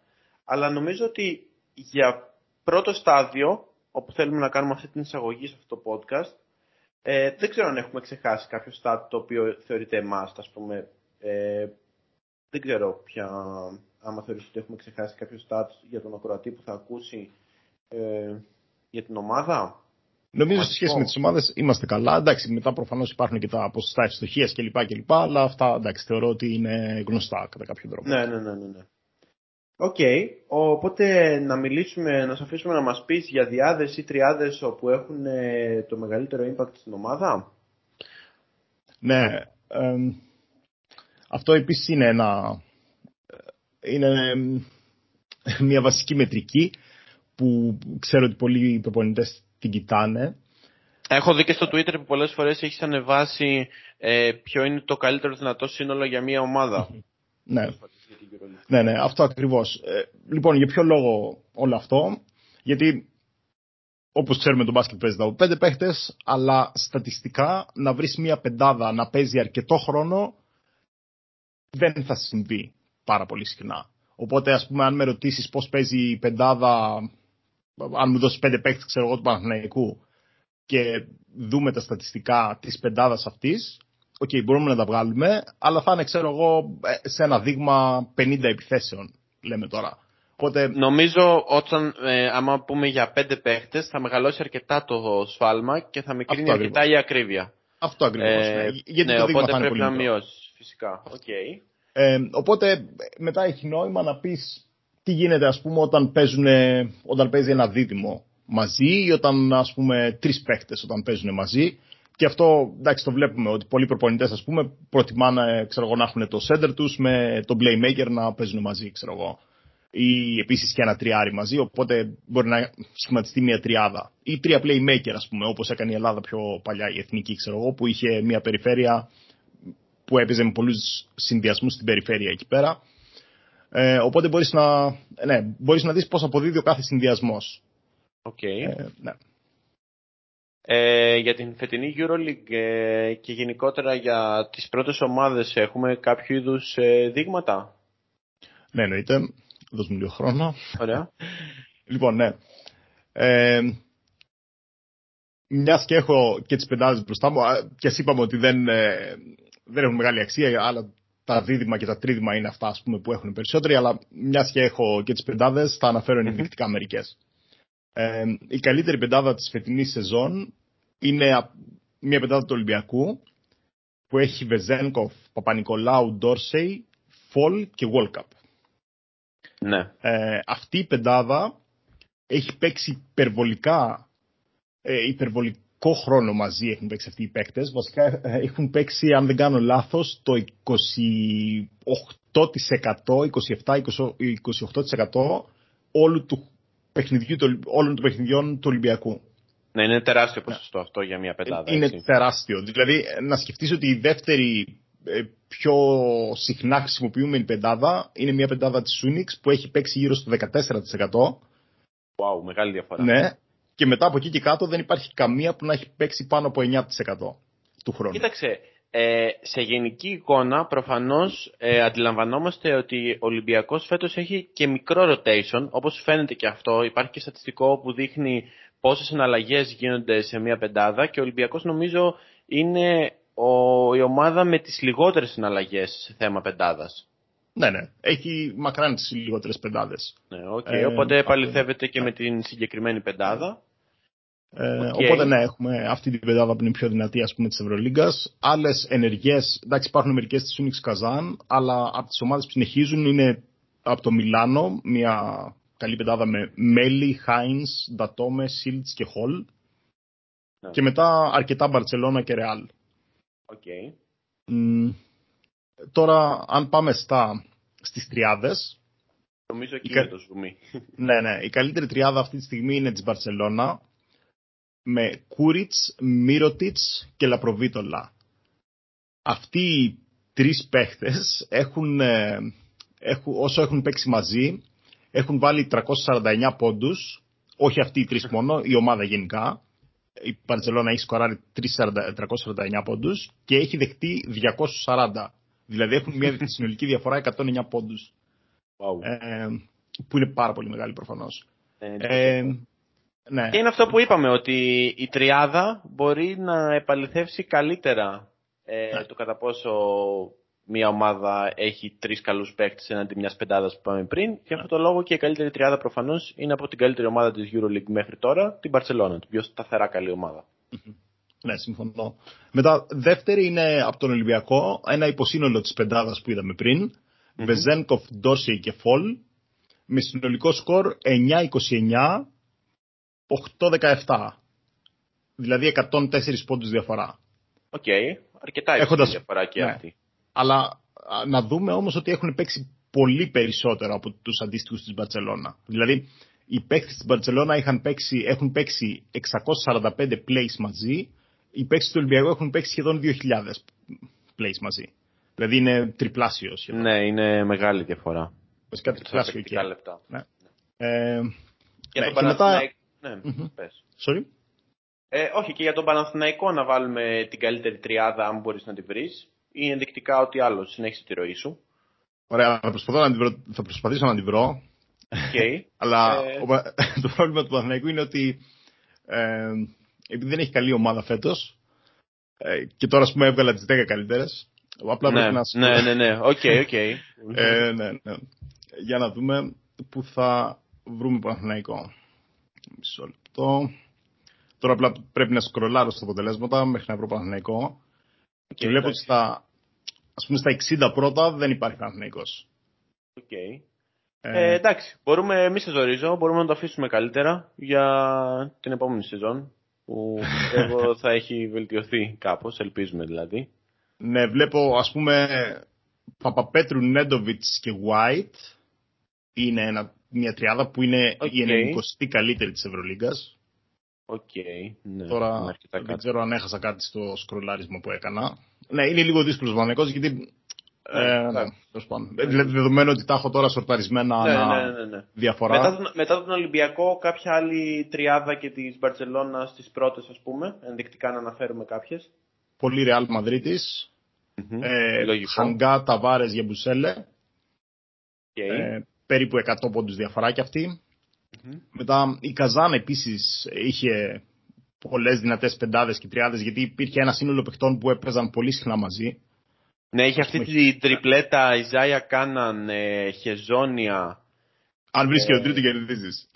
Αλλά νομίζω ότι για πρώτο στάδιο όπου θέλουμε να κάνουμε αυτή την εισαγωγή σε αυτό το podcast ε, δεν ξέρω αν έχουμε ξεχάσει κάποιο stat το οποίο θεωρείται must ας πούμε. Ε, δεν ξέρω πια, άμα θεωρείς ότι έχουμε ξεχάσει κάποιο stats για τον ακροατή που θα ακούσει ε, για την ομάδα; Νομίζω Σημαντικό. σε σχέση με τις ομάδες είμαστε καλά. Εντάξει, μετά προφανώς υπάρχουν και τα ποσοστά ευστοχίας κλπ. κλπ. Αλλά αυτά εντάξει, θεωρώ ότι είναι γνωστά κατά κάποιο τρόπο. Ναι, ναι, ναι, ναι. ναι. Οκ, οπότε να μιλήσουμε, να σε αφήσουμε να μας πεις για δυάδες ή τριάδες όπου έχουν ε, το μεγαλύτερο impact στην ομάδα; Ναι. εμ, αυτό επίσης είναι ένα... Είναι εμ, μια βασική μετρική που ξέρω ότι πολλοί προπονητές την κοιτάνε. Έχω δει και στο Twitter που πολλές φορές έχεις ανεβάσει ε, ποιο είναι το καλύτερο δυνατό σύνολο για μια ομάδα. Ναι, ναι, ναι, αυτό ακριβώς. Ε, λοιπόν, για ποιο λόγο όλο αυτό; Γιατί, όπως ξέρουμε, το μπάσκετ παίζεται από πέντε παίχτες, αλλά στατιστικά να βρεις μια πεντάδα να παίζει αρκετό χρόνο δεν θα συμβεί πάρα πολύ συχνά. Οπότε, ας πούμε, αν με ρωτήσεις πώς παίζει η πεντάδα, αν μου δώσεις πέντε παίχτες, ξέρω εγώ, του Παναθηναϊκού και δούμε τα στατιστικά της πεντάδας αυτής, οκ, μπορούμε να τα βγάλουμε, αλλά θα είναι, ξέρω εγώ, ε, σε ένα δείγμα 50 επιθέσεων, λέμε τώρα. Οπότε, Νομίζω όταν, ε, άμα πούμε για πέντε παίχτες, θα μεγαλώσει αρκετά το σφάλμα και θα μικρύνει Αυτό αρκετά η ακρίβεια. αυτό ακριβώς. Ε, ναι. Γιατί ναι, το δείγμα οπότε θα είναι πρέπει πολύ να μικρό. μειώσεις, φυσικά. Οκ. Ε, οπότε μετά έχει νόημα να πεις τι γίνεται ας πούμε όταν, παίζουν, όταν παίζει ένα δίδυμο μαζί ή όταν ας πούμε τρεις παίκτες όταν παίζουν μαζί. Και αυτό εντάξει το βλέπουμε ότι πολλοί προπονητές ας πούμε προτιμάνε ξέρω εγώ, να έχουν το center τους με τον playmaker να παίζουν μαζί ξέρω εγώ. Ή επίσης και ένα τριάρι μαζί οπότε μπορεί να σχηματιστεί μια τριάδα. Ή τρία playmaker ας πούμε όπως έκανε η Ελλάδα πιο παλιά η εθνική ξέρω εγώ που είχε μια περιφέρεια που έπαιζε με πολλούς συνδυασμούς στην περιφέρεια εκεί πέρα. Ε, οπότε μπορείς να, ναι, μπορείς να δεις πώς αποδίδει ο κάθε συνδυασμός. Οκ. Ε, ναι. Ε, για την φετινή EuroLeague ε, και γενικότερα για τις πρώτες ομάδες έχουμε κάποιο είδους ε, δείγματα; ναι, εννοείται. Δώσ' μου λίγο χρόνο. Ωραία. Λοιπόν, ναι. Ε, μιας και έχω και τις πεντάδες μπροστά μου, α, και ας είπαμε ότι δεν, ε, δεν έχουν μεγάλη αξία, αλλά τα δίδυμα και τα τρίδυμα είναι αυτά ας πούμε, που έχουν περισσότεροι, αλλά μιας και έχω και τις πεντάδες, θα αναφέρω ενδεικτικά μερικές. Ε, η καλύτερη πεντάδα της φετινής σεζόν είναι α- μια πεντάδα του Ολυμπιακού, που έχει Βεζένκοφ, Παπα-Νικολάου, Ντόρσεϊ, Φολ και World Cup. ναι. Ε, αυτή η πεντάδα έχει παίξει υπερβολικά, ε, υπερβολικό χρόνο μαζί έχουν παίξει αυτοί οι παίκτες. Βασικά ε, έχουν παίξει, αν δεν κάνω λάθος, το 28%, 27, 28% όλου του παιχνιδιού, του- όλων των παιχνιδιών του Ολυμπιακού. Ναι, είναι τεράστιο ποσοστό αυτό για μια πεντάδα. Είναι έτσι. τεράστιο. Δηλαδή, να σκεφτείς ότι η δεύτερη ε, πιο συχνά χρησιμοποιούμενη πεντάδα είναι μια πεντάδα της Unix που έχει παίξει γύρω στο 14%. Wow, μεγάλη διαφορά. Ναι. Και μετά από εκεί και κάτω δεν υπάρχει καμία που να έχει παίξει πάνω από 9% του χρόνου. Κοίταξε, ε, σε γενική εικόνα προφανώς ε, αντιλαμβανόμαστε ότι ο Ολυμπιακός φέτος έχει και μικρό rotation, όπως φαίνεται και αυτό. Υπάρχει και στατιστικό που δείχνει πόσες εναλλαγές γίνονται σε μια πεντάδα και ο Ολυμπιακός νομίζω είναι ο, η ομάδα με τις λιγότερες εναλλαγές σε θέμα πεντάδας. Ναι, ναι. Έχει μακράν τις λιγότερες πεντάδες. Ναι, οκ. Ε, Οπότε αυτό- επαληθεύεται και με την συγκεκριμένη πεντάδα. Ε, Οκ. Οπότε ναι, έχουμε αυτή την πεντάδα που είναι η πιο δυνατή ας πούμε της Ευρωλίγκας. Άλλες ενεργές, εντάξει υπάρχουν μερικές της Unics Καζάν, αλλά από τις ομάδες που συνεχίζουν είναι από το Μιλάνο, μια καλή πεντάδα με Μέλι, Χάινς, Ντατόμε, Σίλντς και Χολ. Ναι. Και μετά αρκετά Μπαρτσελώνα και Ρεάλ. Οκ. Μ, Τώρα, αν πάμε στα, στις τριάδες, Νομίζω εκεί Η κα- είναι το ζουμί. ναι, ναι, η καλύτερη τριάδα αυτή τη στιγμή είναι της Μπαρτσελώνα, με Κούριτς, Μίροτιτς και Λαπροβίτολα. Αυτοί οι τρεις παίχτες έχουν, ε, έχουν, όσο έχουν παίξει μαζί, έχουν βάλει 349 πόντους, όχι αυτοί οι τρεις μόνο, η ομάδα γενικά. Η Μπαρτσελώνα έχει σκοράρει 340 349 πόντους και έχει δεχτεί 240. Δηλαδή έχουν μια συνολική διαφορά 109 πόντους, Wow. ε, που είναι πάρα πολύ μεγάλη προφανώς. Ε, Ε, ναι. Και είναι αυτό που είπαμε, ότι η τριάδα μπορεί να επαληθεύσει καλύτερα ε, Ναι. το κατά πόσο μια ομάδα έχει τρεις καλούς παίκτες έναντι μιας πεντάδας που είπαμε πριν. Και αυτό το λόγο και η καλύτερη τριάδα προφανώς είναι από την καλύτερη ομάδα της Euroleague μέχρι τώρα, την Barcelona, την πιο σταθερά καλή ομάδα. Ναι, συμφωνώ. Μετά, δεύτερη είναι από τον Ολυμπιακό, ένα υποσύνολο της πεντάδας που είδαμε πριν. Βεζένκοφ, Ντόρσεϊ και Φολ, με συνολικό σκορ 9-29, 8-17. Δηλαδή 104 πόντους διαφορά. Οκ, αρκετά υψηλή Έχοντας- διαφορά και ναι. αυτή. Αλλά α, να δούμε όμως ότι έχουν παίξει πολύ περισσότερο από τους αντίστοιχους της Μπαρτσελώνα. Δηλαδή, οι παίκτες της Μπαρτσελώνα είχαν παίξει, έχουν παίξει 645 plays μαζί, οι παίκτες του Ολυμπιακού έχουν παίξει σχεδόν 2.000 plays μαζί. Δηλαδή είναι τριπλάσιο σχεδόν. Ναι, είναι μεγάλη διαφορά. Βασικά Στα τριπλάσιο παικτικά και. λεπτά. Ναι. Ε, Για ναι, τον και μετά- Παναθηναϊκό. Ναι, Μμμ. πες. sorry. Ε, όχι, και για τον Παναθηναϊκό να βάλουμε την καλύτερη τριάδα, αν μπορείς να τη βρεις. Ή ενδεικτικά ότι άλλος. Συνέχισε τη ροή σου. Ωραία, θα, προσπαθώ να την βρω, θα προσπαθήσω να την βρω. Okay. Αλλά Ε. ο Πα- το πρόβλημα του Παναθηναϊκού είναι ότι ε, επειδή δεν έχει καλή ομάδα φέτος ε, και τώρα ας πούμε έβγαλα τις 10 καλύτερες. Απλά ναι, πρέπει να σου ναι, ναι, ναι. OK, OK. Ε, ναι, ναι. Για να δούμε πού θα βρούμε Παναθηναϊκό. Μισό λεπτό. Τώρα απλά πρέπει να σκρολάρω στα αποτελέσματα μέχρι να βρω Παναθηναϊκό. και βλέπω ότι εντάξει. στα, ας πούμε στα 60 πρώτα δεν υπάρχει Παναθηναϊκός. Οκ. Ε, Ε, εντάξει, μπορούμε, μη σε ζορίζω, μπορούμε να το αφήσουμε καλύτερα για την επόμενη σεζόν που εγώ θα έχει βελτιωθεί κάπως, ελπίζουμε δηλαδή. Ναι, βλέπω ας πούμε Παπαπέτρου, Νέντοβιτς και White είναι ένα, μια τριάδα που είναι Οκ. η 90η καλύτερη της Ευρωλίγκας. Οκ, ναι. είναι Τώρα αρκετά δεν κάτω. ξέρω αν έχασα κάτι στο σκρολάρισμα που έκανα. Ναι, είναι λίγο δύσκολος ο Παναθηναϊκός γιατί... Ναι, Ε, ναι, εντάξει. τέλος πάντων. Ε, Δηλαδή δεδομένου ότι τα έχω τώρα σορταρισμένα Ναι, ανά ναι, ναι, ναι. διαφορά. Μετά τον, μετά τον Ολυμπιακό, κάποια άλλη τριάδα και της Μπαρτσελώνα στις πρώτες, ας πούμε, ενδεικτικά να αναφέρουμε κάποιες. Πολύ Ρεάλ Μαδρίτης. Ε, Λογικό. Χάνγκα, Ταβάρες, Γιαμπουσέλε. Οκ. Ε, περίπου 100 πόντους διαφορά κι αυτή. Μμμ. Μετά η Καζάν επίσης είχε πολλές δυνατές πεντάδες και τριάδες γιατί υπήρχε ένα σύνολο παιχτών που έπαιζαν πολύ συχνά μαζί. Ναι, είχε αυτή πούμε, τη τριπλέτα Ιζάια Κάναν, ε, Χεζόνια. Αν βρεις και Ε. τον τρίτο κερδίζεις.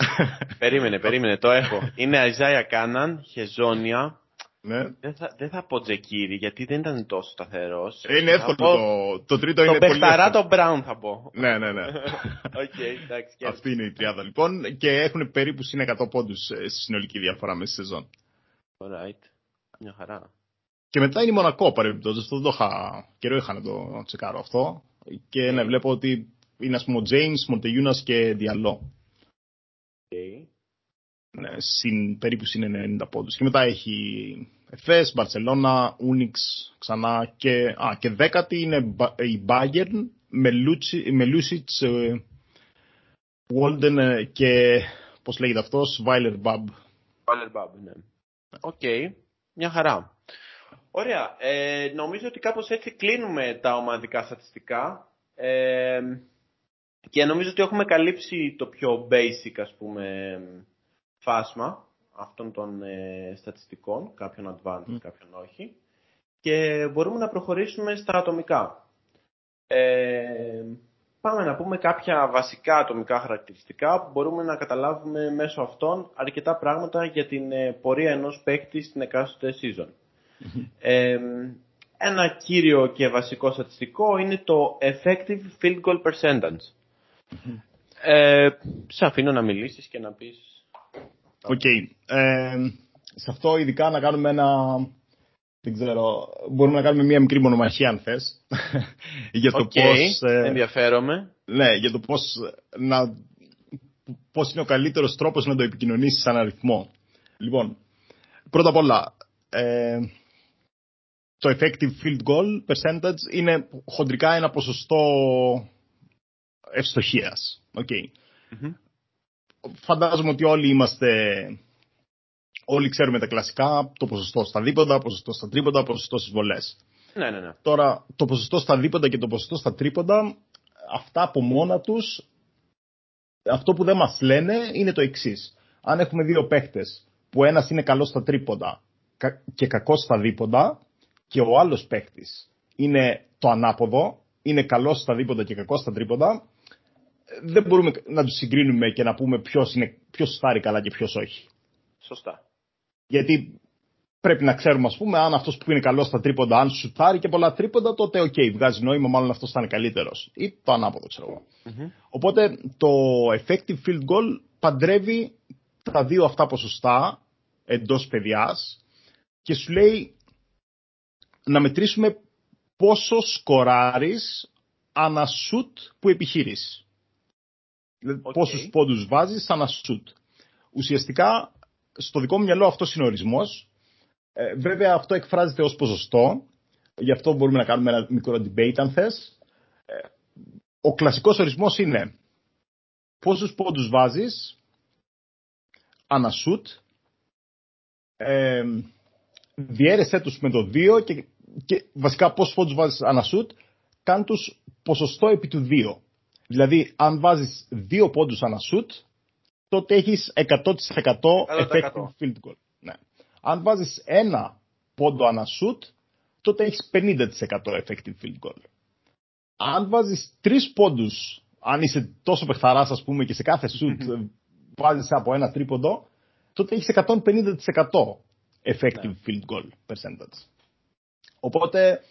Περίμενε, περίμενε, το έχω. Είναι Αϊζάια Κάναν, Χεζόνια. Ναι. Δεν θα, δεν θα πω Τζεκίρι, γιατί δεν ήταν τόσο σταθερός. Ε, Είναι εύκολο το, το τρίτο Το είναι πολύ Πεχταρά εύκολο. τον Μπράουν θα πω. Ναι, ναι, ναι. Οκ, εντάξει. και- Αυτή είναι η τριάδα λοιπόν και έχουν περίπου συν 100 πόντους ε, στη συνολική διαφορά μέσα στη σεζόν. Alright. Μια χαρά. Και μετά είναι η Μονακό παρεμπιπτόντως. Αυτό δεν το είχα. Καιρό είχα να το τσεκάρω αυτό. Και ναι, βλέπω ότι είναι ας πούμε ο James, Μοτεγιούνας και Διαλό. Okay. Ναι, συν, περίπου συν 90 πόντους. Και μετά έχει Εφές, Μπαρσελώνα, Ούνιξ ξανά και, α, και δέκατη είναι Μπα- η Bayern με, Λούτσι, με Λούσιτς, ε, Walden ε, και πώς λέγεται αυτός, Βάιλερ Μπαμπ. Βάιλερ Μπαμπ, ναι. Οκ. Μια χαρά. Ωραία. Ε, νομίζω ότι κάπως έτσι κλείνουμε τα ομαδικά στατιστικά. Ε, και νομίζω ότι έχουμε καλύψει το πιο basic, ας πούμε, φάσμα αυτών των ε, στατιστικών, κάποιον advanced, Μμ. κάποιον όχι. Και μπορούμε να προχωρήσουμε στα ατομικά. Ε, πάμε να πούμε κάποια βασικά ατομικά χαρακτηριστικά που μπορούμε να καταλάβουμε μέσω αυτών αρκετά πράγματα για την ε, πορεία ενός παίκτη στην εκάστοτε season. Ε, ένα κύριο και βασικό στατιστικό είναι το effective field goal percentage. Ε, σε αφήνω να μιλήσεις και να πεις... Οκ. Ε, σε αυτό ειδικά να κάνουμε ένα... Δεν ξέρω, μπορούμε να κάνουμε μία μικρή μονομαχία αν θες. για το Οκ, πώς... ε, ενδιαφέρομαι. ναι, για το πώς, να, πώς είναι ο καλύτερος τρόπος να το επικοινωνήσεις σαν αριθμό. Λοιπόν, πρώτα απ' όλα, ε, το effective field goal percentage είναι χοντρικά ένα ποσοστό ευστοχίας. Οκ. Μμμ. Φαντάζομαι ότι όλοι είμαστε, όλοι ξέρουμε τα κλασικά, το ποσοστό στα δίποντα, ποσοστό στα τρίποντα, ποσοστό στις βολές. Ναι, ναι, ναι. Τώρα, το ποσοστό στα δίποντα και το ποσοστό στα τρίποντα, αυτά από μόνα τους, αυτό που δεν μας λένε είναι το εξής. Αν έχουμε δύο παίχτες, που ένας είναι καλός στα τρίποντα κα- και κακός στα δίποντα, και ο άλλος παίχτης είναι το ανάποδο, είναι καλός στα δίποντα και κακός στα τρίποντα, δεν μπορούμε να τους συγκρίνουμε και να πούμε ποιος, είναι, ποιος σουτάρει καλά και ποιος όχι. Σωστά. Γιατί πρέπει να ξέρουμε, ας πούμε, αν αυτός που είναι καλός στα τρίποντα, αν σουτάρει και πολλά τρίποντα, τότε οκ, βγάζει νόημα, μάλλον αυτός θα είναι καλύτερος. Ή το ανάποδο, ξέρω εγώ. Μμμ. Οπότε το effective field goal παντρεύει τα δύο αυτά ποσοστά εντός πεδιάς και σου λέει να μετρήσουμε πόσο σκοράρεις ανά σουτ που επιχείρεις. Δηλαδή Οκ. πόσους πόντους βάζεις ανά σουτ. Ουσιαστικά, στο δικό μου μυαλό αυτός είναι ο ορισμός. Ε, βέβαια αυτό εκφράζεται ως ποσοστό. Γι' αυτό μπορούμε να κάνουμε ένα μικρό debate αν θες. Ε, ο κλασικός ορισμός είναι πόσους πόντους βάζεις ανά σουτ, ε, διέρεσέ τους με το 2 και, και βασικά πόσους πόντους βάζεις ανά σουτ, κάν τους ποσοστό επί του 2. Δηλαδή, αν βάζεις 2 πόντους ανά σουτ, τότε έχεις 100% effective field goal. Ναι. Αν βάζεις ένα πόντο ανά σουτ, τότε έχεις 50% effective field goal. Αν βάζεις τρεις πόντους, αν είσαι τόσο παιχταράς ας πούμε και σε κάθε σουτ βάζεις από ένα τρίποντο, τότε έχεις 150% effective Ναι. field goal percentage. Οπότε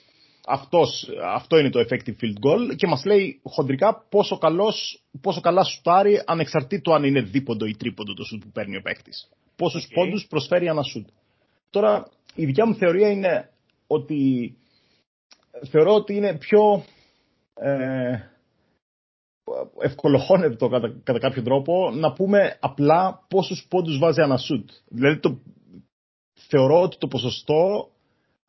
αυτός, αυτό είναι το effective field goal και μας λέει χοντρικά πόσο, καλός, πόσο καλά σουτάρει ανεξαρτήτου αν είναι δίποντο ή τρίποντο το σουτ που παίρνει ο παίκτης. Πόσους Οκ. πόντους προσφέρει ένα σουτ. Τώρα η δικιά μου θεωρία είναι ότι θεωρώ ότι είναι πιο ε, ευκολοχώνευτο κατά, κατά κάποιο τρόπο να πούμε απλά πόσους πόντους βάζει ένα σουτ. Δηλαδή το, θεωρώ ότι το ποσοστό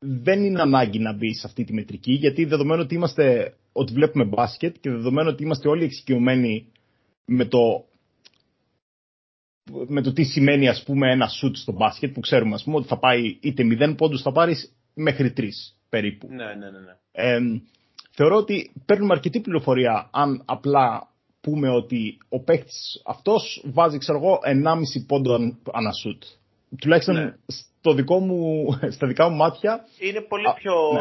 δεν είναι ανάγκη να μπει σε αυτή τη μετρική, γιατί δεδομένου ότι, είμαστε, ότι βλέπουμε μπάσκετ και δεδομένου ότι είμαστε όλοι εξοικειωμένοι με το, με το τι σημαίνει ας πούμε ένα σουτ στο μπάσκετ που ξέρουμε ας πούμε ότι θα πάει είτε 0 πόντους θα πάρεις μέχρι 3 περίπου. Ναι, ναι, ναι. ναι. Ε, θεωρώ ότι παίρνουμε αρκετή πληροφορία αν απλά πούμε ότι ο παίκτης αυτός βάζει ξέρω εγώ 1,5 πόντο αν- ανά σουτ. Τουλάχιστον Ναι. στο δικό μου, στα δικά μου μάτια Είναι πολύ Α, πιο, ναι.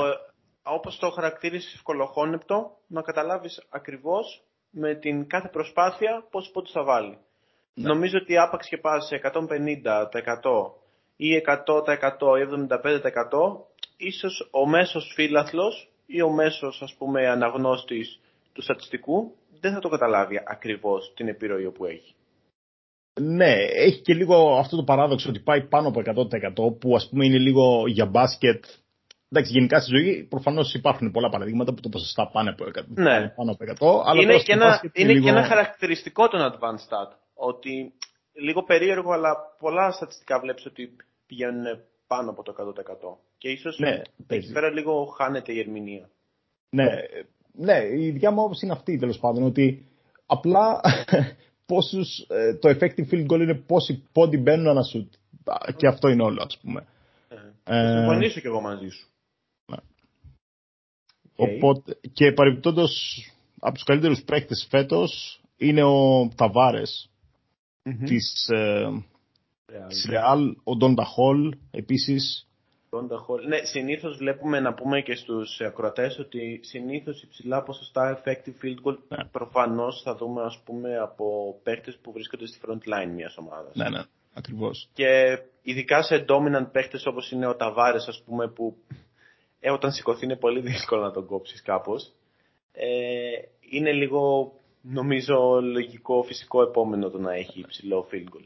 όπως το χαρακτήρισε ευκολοχώνεπτο, να καταλάβεις ακριβώς με την κάθε προσπάθεια πόσους πόντους θα βάλει. Ναι. Νομίζω ότι άπαξ και πας σε 150% ή 100% ή 75% ίσως ο μέσος φίλαθλος ή ο μέσος ας πούμε αναγνώστης του στατιστικού δεν θα το καταλάβει ακριβώς την επιρροή που έχει. Ναι, έχει και λίγο αυτό το παράδοξο ότι πάει πάνω από 100% που ας πούμε είναι λίγο για μπάσκετ. Εντάξει, γενικά στη ζωή προφανώς υπάρχουν πολλά παραδείγματα που το ποσοστά πάνε από 100, Ναι. πάνε πάνω από 100. Αλλά είναι τώρα και, στο ένα, μπάσκετ είναι λίγο... και ένα χαρακτηριστικό των advanced stat. Ότι λίγο περίεργο, αλλά πολλά στατιστικά βλέπεις ότι πηγαίνουν πάνω από το 100%. Και ίσως Ναι, εκεί παίζει. πέρα λίγο χάνεται η ερμηνεία. Ναι, ναι, η δικιά μου άποψη είναι αυτή τέλος πάντων. Ότι απλά πόσους, ε, το effective field goal είναι πόσοι πόντοι μπαίνουν ένα σουτ. Και αυτό είναι όλο, ας πούμε. Ε, Ε, θα συμφωνήσω κι εγώ μαζί σου. Ναι. Οκ. Οπότε, και παρεμπιπτόντως από τους καλύτερους παίκτες φέτος είναι ο Ταβάρες Μμμ. της, ε, Real. της Real, ο Ντόντα Χολ επίσης. Donta Hall. Ναι, συνήθως βλέπουμε να πούμε και στους ακροατές ότι συνήθως υψηλά ποσοστά effective field goal Ναι. προφανώς θα δούμε ας πούμε από παίκτες που βρίσκονται στη front line μιας ομάδας. Ναι, ναι, ακριβώς. Και ειδικά σε dominant παίκτες όπως είναι ο Ταβάρες ας πούμε που ε, όταν σηκωθεί είναι πολύ δύσκολο να τον κόψεις κάπως. Ε, είναι λίγο νομίζω λογικό φυσικό επόμενο το να έχει υψηλό field goal.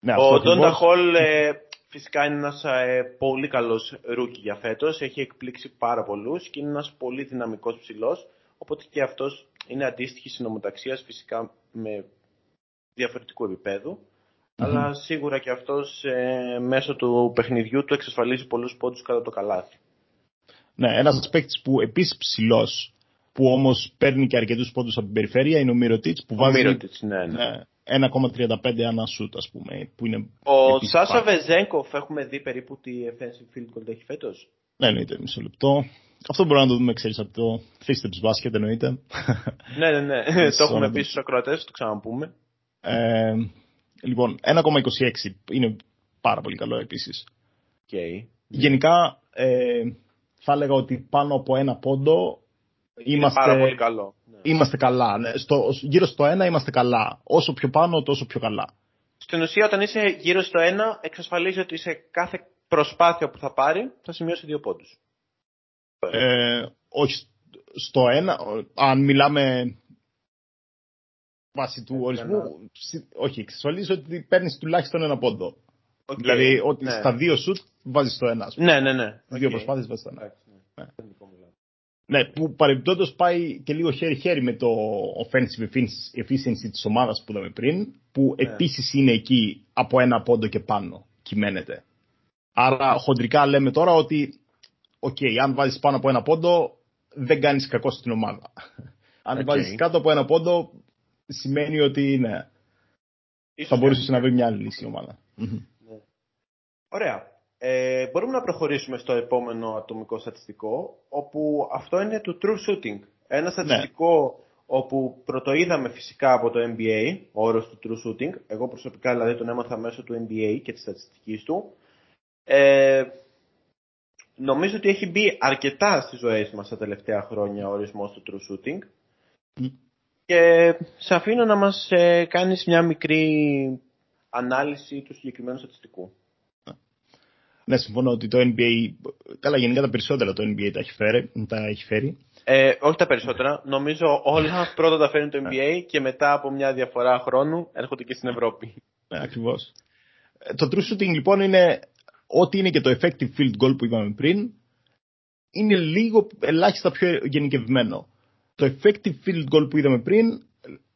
Ναι, αυτό Ο Ντόντα ακριβώς. Χολ ε, φυσικά είναι ένας ε, πολύ καλός rookie για φέτος. Έχει εκπλήξει πάρα πολλούς και είναι ένας πολύ δυναμικός ψηλός. Οπότε και αυτός είναι αντίστοιχη συνομοταξίας φυσικά με διαφορετικού επίπεδου. Αλλά σίγουρα και αυτός ε, μέσω του παιχνιδιού του εξασφαλίζει πολλούς πόντους κατά το καλάθι. Ναι, ένας παίκτης που επίσης ψηλός, που όμως παίρνει και αρκετούς πόντους από την περιφέρεια, είναι ο Μυρωτίτς που Ο βάζει Μύρωτιτς, ναι, ναι. ναι, 1,35 ανά σούτ, ας πούμε, που είναι Ο επίσης Σάσα πάρα- Βεζέγκοφ έχουμε δει περίπου τι offensive field goal έχει φέτος; Ναι, εννοείται, μισό λεπτό. Αυτό μπορούμε να το δούμε, ξέρεις, από το Three Steps Basket, εννοείται. ναι, ναι, ναι. Μισό το έχουμε λεπτό. πει στους ακροατές, θα το ξαναπούμε. ε, λοιπόν, 1,26 είναι πάρα πολύ καλό επίσης. Okay. Γενικά, ε, θα έλεγα ότι πάνω από ένα πόντο Είναι είμαστε, πάρα πολύ καλό. Ναι. είμαστε καλά. Ναι. Στο, γύρω στο ένα είμαστε καλά. Όσο πιο πάνω, τόσο πιο καλά. Στην ουσία, όταν είσαι γύρω στο 1, εξασφαλίζει ότι σε κάθε προσπάθεια που θα πάρει θα σημειώσει δύο πόντους. Ε, όχι στο ένα, αν μιλάμε βάσει του Ε, ορισμού, ένα. συ- όχι, εξασφαλίζει ότι παίρνεις τουλάχιστον ένα πόντο. Okay. Δηλαδή ότι ναι. στα δύο σουτ βάζεις το ένα. ας πούμε. Ναι, ναι, ναι. Δύο Οκ. προσπάθειες βάζεις το ένα. Εντάξει, ναι. Ναι. Δεν δικό μου λάθος. Ναι, που παρεμπιπτόντως πάει και λίγο χέρι-χέρι με το offensive effic- efficiency της ομάδας που είδαμε πριν, που Ναι. επίσης είναι εκεί από ένα πόντο και πάνω, κυμαίνεται. Άρα χοντρικά λέμε τώρα ότι, οκ, αν βάζεις πάνω από ένα πόντο, δεν κάνεις κακό στην ομάδα. αν Οκ. βάζεις κάτω από ένα πόντο, σημαίνει ότι ναι, Ίσως θα μπορούσε κάνει. να βρει μια άλλη λύση η ομάδα. Μμμ. Ωραία. Ε, μπορούμε να προχωρήσουμε στο επόμενο ατομικό στατιστικό, όπου αυτό είναι το true shooting. Ναι. Ένα στατιστικό όπου πρωτοείδαμε φυσικά από το NBA, ο όρος του true shooting. Εγώ προσωπικά δηλαδή τον έμαθα μέσω του NBA και της στατιστικής του. Ε, νομίζω ότι έχει μπει αρκετά στις ζωές μας τα τελευταία χρόνια ο ορισμός του true shooting. Μμ. Και σε αφήνω να μας ε, κάνεις μια μικρή ανάλυση του συγκεκριμένου στατιστικού. Ναι, συμφωνώ ότι το NBA, καλά γενικά τα περισσότερα το NBA τα έχει φέρει. Τα έχει φέρει. Ε, όχι τα περισσότερα. Νομίζω όλα πρώτα τα φέρνει το NBA και μετά από μια διαφορά χρόνου έρχονται και στην Ευρώπη. Ναι, ακριβώς. Ε, Το true shooting λοιπόν είναι ό,τι είναι και το effective field goal που είπαμε πριν, είναι λίγο ελάχιστα πιο γενικευμένο. Το effective field goal που είδαμε πριν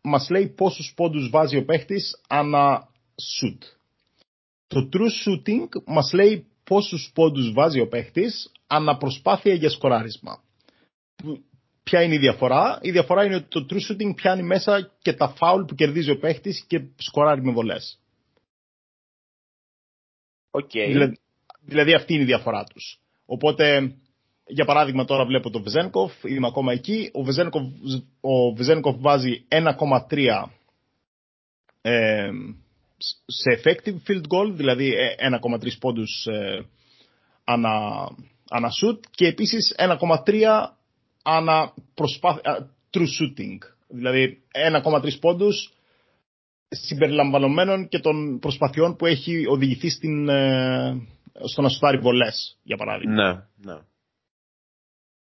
μας λέει πόσους πόντους βάζει ο παίχτης ανά shoot. Το true shooting μας λέει πόσους πόντους βάζει ο παίχτης ανά προσπάθεια για σκοράρισμα. Που- Ποια είναι η διαφορά; Η διαφορά είναι ότι το true shooting πιάνει μέσα και τα foul που κερδίζει ο παίχτης και σκοράρει με βολές. Οκ. Δηλαδή, δηλαδή αυτή είναι η διαφορά τους. Οπότε, για παράδειγμα τώρα βλέπω το Βεζένκοφ, είμαι ακόμα εκεί, ο Βεζένκοφ, ο Βεζένκοφ βάζει 1,3 ε, σε effective field goal, δηλαδή ε, 1,3 πόντους ε, ανά, ανά shoot και επίσης 1,3 ανά προσπάθεια, true shooting. Δηλαδή 1,3 πόντους συμπεριλαμβανομένων και των προσπαθειών που έχει οδηγηθεί στην, ε, στο να σουτάρει βολές, για παράδειγμα. Ναι, ναι.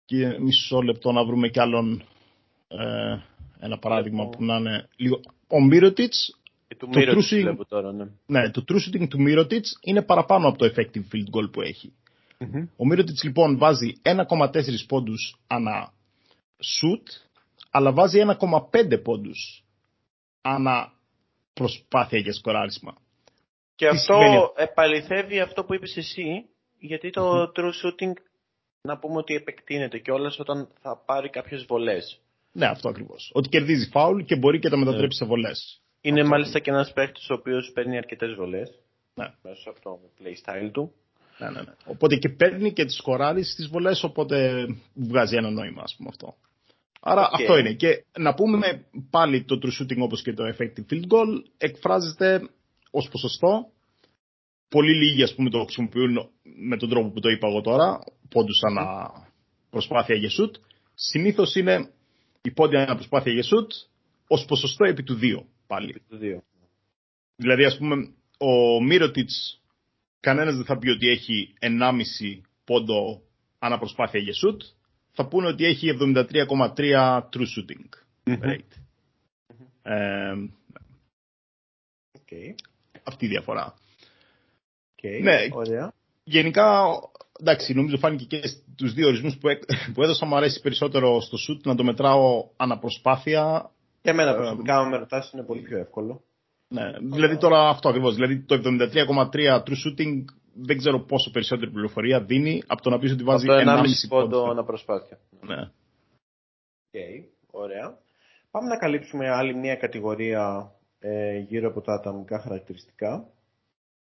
Και μισό λεπτό να βρούμε κι άλλον ε, ένα παράδειγμα Βλέπω. που να είναι λίγο... Ο Μύρωτιτς, Και του Το Μύρο true shooting- βλέπω τώρα, ναι. ναι, το true shooting του Μύρωτιτς είναι παραπάνω από το effective field goal που έχει. Μμμ. Ο Μύρωτιτς λοιπόν βάζει 1,4 πόντους ανά shoot, αλλά βάζει 1,5 πόντους ανά προσπάθεια για σκοράρισμα. Και Τι αυτό σημαίνει; επαληθεύει αυτό που είπες εσύ, γιατί το true shooting να πούμε ότι επεκτείνεται κιόλας όταν θα πάρει κάποιες βολές. Ναι, αυτό ακριβώς. Ότι κερδίζει φάουλ και μπορεί και τα μετατρέψει σε βολές. Είναι Αυτό μάλιστα και ένας παίκτης ο οποίος παίρνει αρκετές βολές Ναι. μέσα από το playstyle του. Ναι, ναι, ναι. Οπότε και παίρνει και τις σκοράρει στις βολές, οπότε βγάζει ένα νόημα, ας πούμε αυτό. Άρα Οκ. αυτό είναι. Και να πούμε πάλι το true shooting όπως και το effective field goal εκφράζεται ως ποσοστό πολύ λίγοι ας πούμε το χρησιμοποιούν με τον τρόπο που το είπα εγώ τώρα, πόντους ανά προσπάθεια για shoot. Συνήθως είναι οι πόντοι ανά προσπάθεια για shoot ως ποσοστό επί του 2 πάλι. Το δύο. Δηλαδή ας πούμε ο Μύρωτιτς κανένας δεν θα πει ότι έχει 1,5 πόντο ανά προσπάθεια για shoot. Θα πούνε ότι έχει 73,3 true shooting rate. Ε, Οκ. αυτή η διαφορά. Οκ. Ναι. Ωραία. Γενικά, εντάξει, νομίζω φάνηκε και στους δύο ορισμούς που, έ- που έδωσα. Μου αρέσει περισσότερο στο shoot να το μετράω ανά προσπάθεια. Για μένα Ε, προσωπικά, άμα με ρωτάς, είναι πολύ πιο εύκολο. Ναι, δηλαδή τώρα αυτό ακριβώς. Δηλαδή το 73,3 true shooting δεν ξέρω πόσο περισσότερη πληροφορία δίνει από το να πεις ότι Από βάζει το 1,5 1,5 πόντο πόντο. ανά προσπάθεια. Ναι. Οκ, ωραία. Πάμε να καλύψουμε άλλη μια κατηγορία ε, γύρω από τα ατομικά χαρακτηριστικά.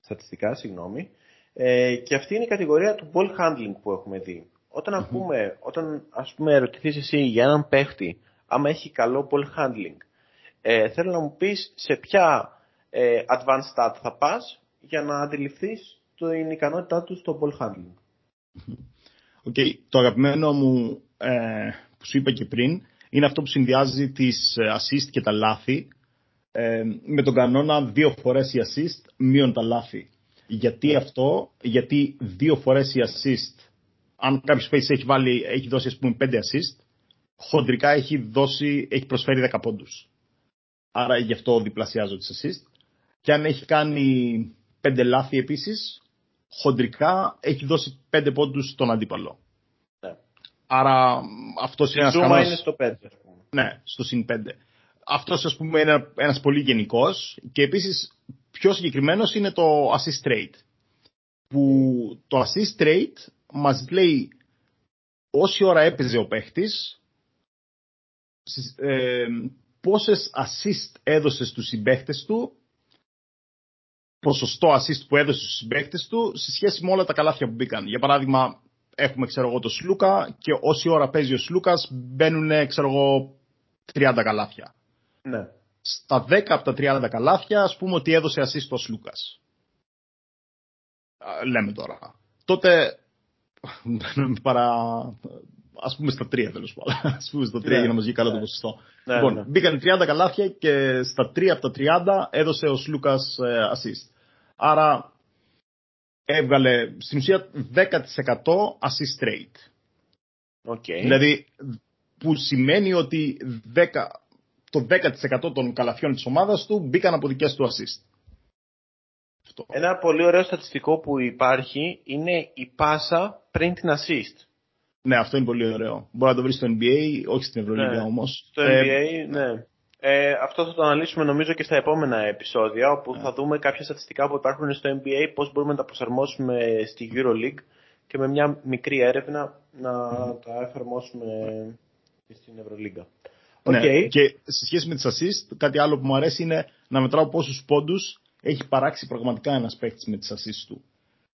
Στατιστικά, συγγνώμη. Ε, και αυτή είναι η κατηγορία του ball handling που έχουμε δει. Όταν ακούμε, όταν ας πούμε ερωτηθείς εσύ για έναν παίχτη, άμα έχει καλό ball handling, ε, θέλω να μου πεις σε ποια ε, advanced stat θα πας για να αντιληφθείς την ικανότητά του στο ball handling. OK, Το αγαπημένο μου ε, που σου είπα και πριν είναι αυτό που συνδυάζει τις ε, assist και τα λάθη ε, με τον κανόνα δύο φορές η assist μείον τα λάθη. Γιατί αυτό, γιατί δύο φορές η assist, αν κάποιος παίκτης έχει, βάλει, έχει δώσει ας πούμε πέντε assist, χοντρικά έχει, δώσει, έχει προσφέρει 10 πόντους. Άρα γι' αυτό διπλασιάζω τις assist. Και αν έχει κάνει πέντε λάθη επίσης, χοντρικά έχει δώσει πέντε πόντους στον αντίπαλο. Ναι. Άρα αυτός είναι Η ένας ζούμα κανόνας... είναι στο 5, ας πούμε. Ναι, στο συν 5. Αυτός ας πούμε είναι ένας πολύ γενικός και επίσης πιο συγκεκριμένος είναι το assist rate. Που το assist rate μας λέει όση ώρα έπαιζε ο παίχτης, στις- ε, πόσες assist έδωσες στους συμπαίχτες του, ποσοστό assist που έδωσε στους συμπαίχτες του σε σχέση με όλα τα καλάθια που μπήκαν. Για παράδειγμα, έχουμε ξέρω εγώ το Σλούκα και όση ώρα παίζει ο Σλούκας μπαίνουν ξέρω εγώ 30 καλάθια. Ναι. Στα 10 από τα 30 καλάθια ας πούμε ότι έδωσε assist ο Σλούκας. Α, Λέμε τώρα. Τότε παρά ας πούμε στα 3 τέλος πάντων. Ας πούμε στα 3 Ναι, για να μας βγει καλό το ναι. ποσοστό. Ναι, λοιπόν, ναι. μπήκαν 30 καλάθια και στα 3 από τα 30 έδωσε ο Σλούκας ε, assist. Άρα έβγαλε στην ουσία 10% assist rate. OK. Δηλαδή, που σημαίνει ότι 10, το 10% των καλαθιών της ομάδας του μπήκαν από δικές του assist. Αυτό. Ένα πολύ ωραίο στατιστικό που υπάρχει είναι η πάσα πριν την assist. Ναι, αυτό είναι πολύ ωραίο. Μπορεί να το βρεις στο NBA, όχι στην Ευρωλίγκα Ναι. όμως. Στο Ε, NBA, ναι. Ε, αυτό θα το αναλύσουμε νομίζω και στα επόμενα επεισόδια, όπου Ναι. θα δούμε κάποια στατιστικά που υπάρχουν στο NBA, πώς μπορούμε να τα προσαρμόσουμε στη EuroLeague και με μια μικρή έρευνα να τα εφαρμόσουμε και στην Ευρωλίγκα. Οκ. ναι. Και σε σχέση με τις assist, κάτι άλλο που μου αρέσει είναι να μετράω πόσους πόντους έχει παράξει πραγματικά ένας παίκτης με τις assist του.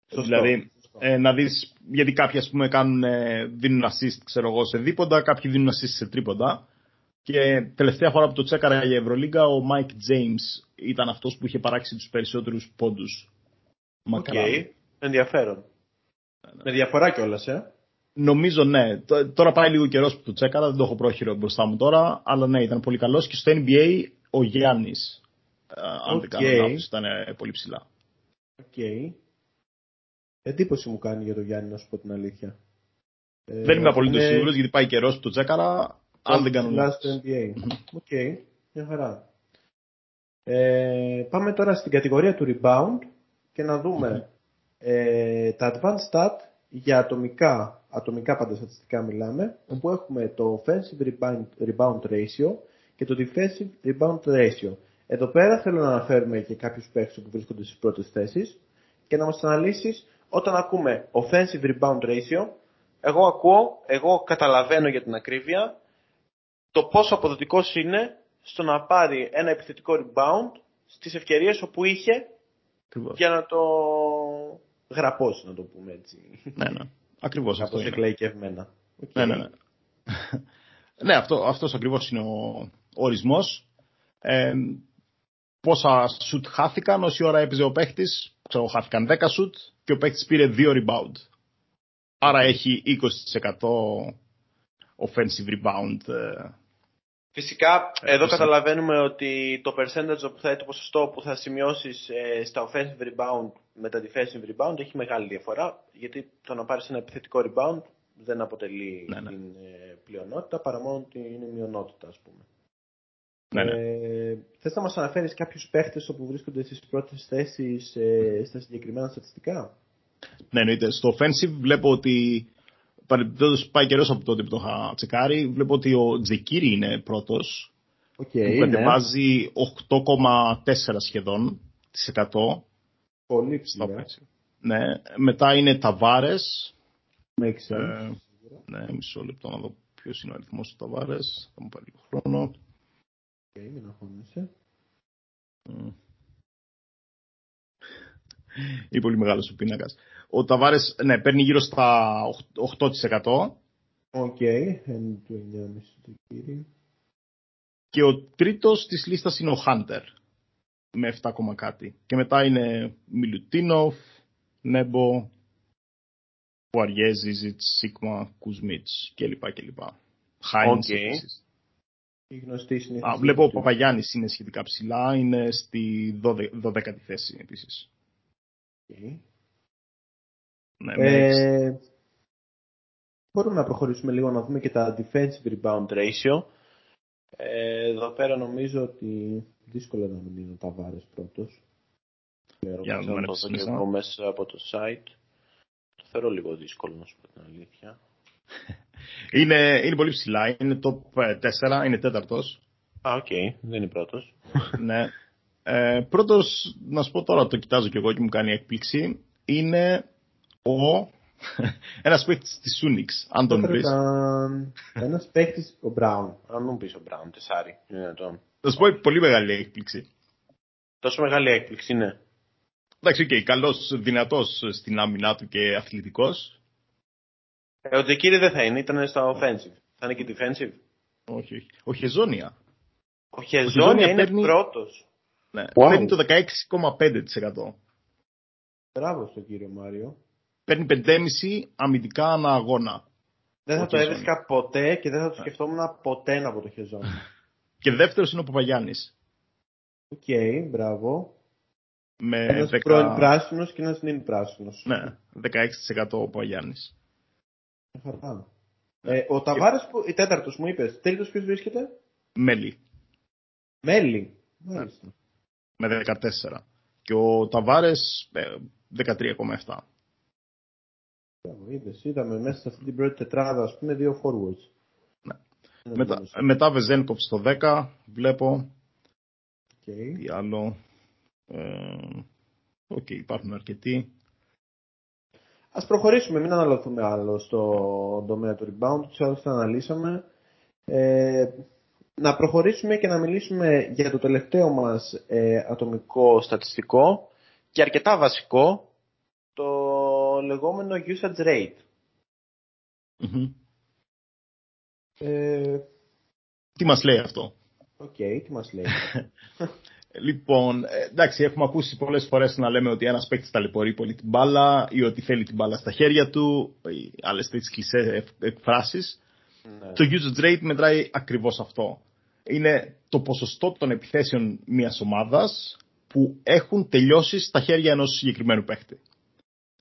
Σωστό. Δηλαδή, ε, να δεις, γιατί κάποιοι ας πούμε κάνουν, ε, δίνουν assist ξέρω εγώ, σε δίποντα, κάποιοι δίνουν assist σε τρίποντα. Και τελευταία φορά που το τσέκαρα για Ευρωλίγκα, ο Mike James ήταν αυτός που είχε παράξει τους περισσότερους πόντους. Οκ. Μακρά. Ενδιαφέρον. Με διαφορά κιόλας, ε. Νομίζω ναι. Τ- Τώρα πάει λίγο καιρός που το τσέκαρα, δεν το έχω πρόχειρο μπροστά μου τώρα, αλλά ναι, ήταν πολύ καλός και στο NBA ο Γιάννης, ε, αν δεν κάνω Οκ. λάθος, ήταν ε, πολύ ψηλά. Οκ. Εντύπωση μου κάνει για τον Γιάννη, να σου πω την αλήθεια. Ε, δεν είμαι απολύτως είναι σίγουρος γιατί πάει καιρός που το τσέκαρα, αν δεν κάνω ψηλά λάθος. στο NBA. OK, μια χαρά. Ε, πάμε τώρα στην κατηγορία του rebound και να δούμε ε, τα advanced stat για ατομικά, ατομικά πάντα στατιστικά μιλάμε, όπου έχουμε το offensive rebound, rebound ratio και το defensive rebound ratio. Εδώ πέρα θέλω να αναφέρουμε και κάποιους παίχτες που βρίσκονται στις πρώτες θέσεις και να μας αναλύσεις όταν ακούμε offensive rebound ratio, Εγώ ακούω, εγώ καταλαβαίνω για την ακρίβεια το πόσο αποδοτικός είναι στο να πάρει ένα επιθετικό rebound στις ευκαιρίες όπου είχε Ακριβώς. για να το... γραπώσει να το πούμε έτσι, Ναι, ναι. Ακριβώς αυτό κάπως είναι. εκλαϊκευμένα. Οκ. Ναι, ναι, ναι. ναι, αυτό, αυτός ακριβώς είναι ο, ο ορισμός. Ε, πόσα σουτ χάθηκαν, όση ώρα έπαιζε ο παίχτης, ξέρω, χάθηκαν 10 σουτ και ο παίκτης πήρε 2 rebound. Άρα έχει 20% offensive rebound. ε, Φυσικά, εδώ percent. καταλαβαίνουμε ότι το percentage που θα, το ποσοστό που θα σημειώσεις ε, στα offensive rebound με τα defensive rebound έχει μεγάλη διαφορά, γιατί το να πάρεις ένα επιθετικό rebound δεν αποτελεί Ναι, ναι. την ε, πλειονότητα, παρά μόνο ότι είναι μειονότητα, ας πούμε. Ναι, ναι. Ε, θες να μας αναφέρεις κάποιους παίχτες όπου βρίσκονται στις πρώτες θέσεις ε, στα συγκεκριμένα στατιστικά; Ναι, εννοείται. Στο offensive βλέπω ότι παρεμπιπτόντως πάει καιρός από τότε που το είχα τσεκάρει. Βλέπω ότι ο Τζεκίρι είναι πρώτος. Οκ, που ναι. κατεβάζει 8,4 σχεδόν τοις 100 Πολύ στα ψηλά. offensive. Ναι. Μετά είναι Ταβάρες. Makes sense. Ε, ναι, μισό λεπτό να δω ποιος είναι ο αριθμός του Ταβάρες. Θα μου πάρει λίγο χρόνο. Οκ, μην αγχώνεσαι. Μμ. Είναι πολύ μεγάλος ο πίνακας. Ο Ταβάρες, ναι, παίρνει γύρω στα 8%. Οκ, ένα του 9,5 του κύριου. Και ο τρίτος της λίστας είναι ο Χάντερ. Με 7, κόμμα κάτι. Και μετά είναι Μιλουτίνοφ, Νέμπο, Πουαριέ, Ζίζιτς, Σίγμα, Κούζμιτς κλπ. κλπ. Χάινς Οκ. Επίσης. Οι γνωστοί συνήθεις. Α, βλέπω ο Παπαγιάννης είναι σχετικά ψηλά, είναι στη 12η θέση επίσης. Ναι, με Ε, μπορούμε να προχωρήσουμε λίγο να δούμε και τα defensive rebound ratio. Ε, εδώ πέρα Νομίζω ότι δύσκολο να μην είναι ο Ταβάρες πρώτος. Για να να δούμε το ένα δω και εγώ μέσα από το site. Το θεωρώ λίγο δύσκολο να σου πω την αλήθεια. είναι, είναι πολύ ψηλά, είναι top 4, είναι τέταρτος. Α, οκ, δεν είναι πρώτος. ναι. Ε, πρώτος, να σου πω τώρα, το κοιτάζω κι εγώ και μου κάνει έκπληξη, είναι ο... ένας παίκτης της Unix, αν τον βρεις. Ένας παίχτης, ο Brown. Αν μου πεις ο Μπράουν, τεσσάρι, είναι δυνατόν. Θα σου πω πολύ μεγάλη έκπληξη. Τόσο μεγάλη έκπληξη είναι. Εντάξει, οκ, καλός, δυνατός στην άμυνά του και αθλητικός. Ε, ο Τζεκίρι δεν θα είναι, ήταν στα offensive. Θα είναι και defensive. Όχι, όχι. Ο Χεζόνια. Ο Χεζόνια Χεζόνια είναι παίρνει- πρώτος. Ναι, Wow. παίρνει το 16,5%. Μπράβο στον κύριο Μάριο. Παίρνει 5,5 αμυντικά ανά αγώνα. Δεν θα Ο το Χεζόνια. έβρισκα ποτέ και δεν θα το σκεφτόμουν ποτέ από το Χεζόνια. Και δεύτερος είναι ο Παπαγιάννης. Οκ, μπράβο. Με Ένας 10... πρώην πράσινος και ένας νυν πράσινος. Ναι, 16% ο Παπαγιάννης. Μια χαρά. Ε, ο Ταβάρες, που, η τέταρτος μου είπες, τρίτος ποιος βρίσκεται; Μέλι. Μέλι. Μάλιστα. με 14. Και ο Ταβάρες ε, 13,7. Μπράβο, είδες, είδαμε μέσα σε αυτή την πρώτη τετράδα, ας πούμε, δύο forwards. Ναι. Ένα Μετά, δίνος. μετά Βεζένκοφ στο 10, βλέπω. Οκ. Τι άλλο. Ε, Οκ, υπάρχουν αρκετοί. Ας προχωρήσουμε, μην αναλωθούμε άλλο στο τομέα του rebound, τους άλλους τα αναλύσαμε. Ε, να προχωρήσουμε και να μιλήσουμε για το τελευταίο μας ε, ατομικό στατιστικό και αρκετά βασικό, το λεγόμενο usage rate. Μμμ. Ε, Τι μας λέει αυτό; Οκ, τι μας λέει. Λοιπόν, ε, εντάξει, έχουμε ακούσει πολλές φορές να λέμε ότι ένας παίκτης ταλαιπωρεί πολύ την μπάλα ή ότι θέλει την μπάλα στα χέρια του, ή άλλες τέτοιες κλεισέ εκφράσεις. Ναι. Το usage rate μετράει ακριβώς αυτό. Είναι το ποσοστό των επιθέσεων μιας ομάδας που έχουν τελειώσει στα χέρια ενός συγκεκριμένου παίχτη.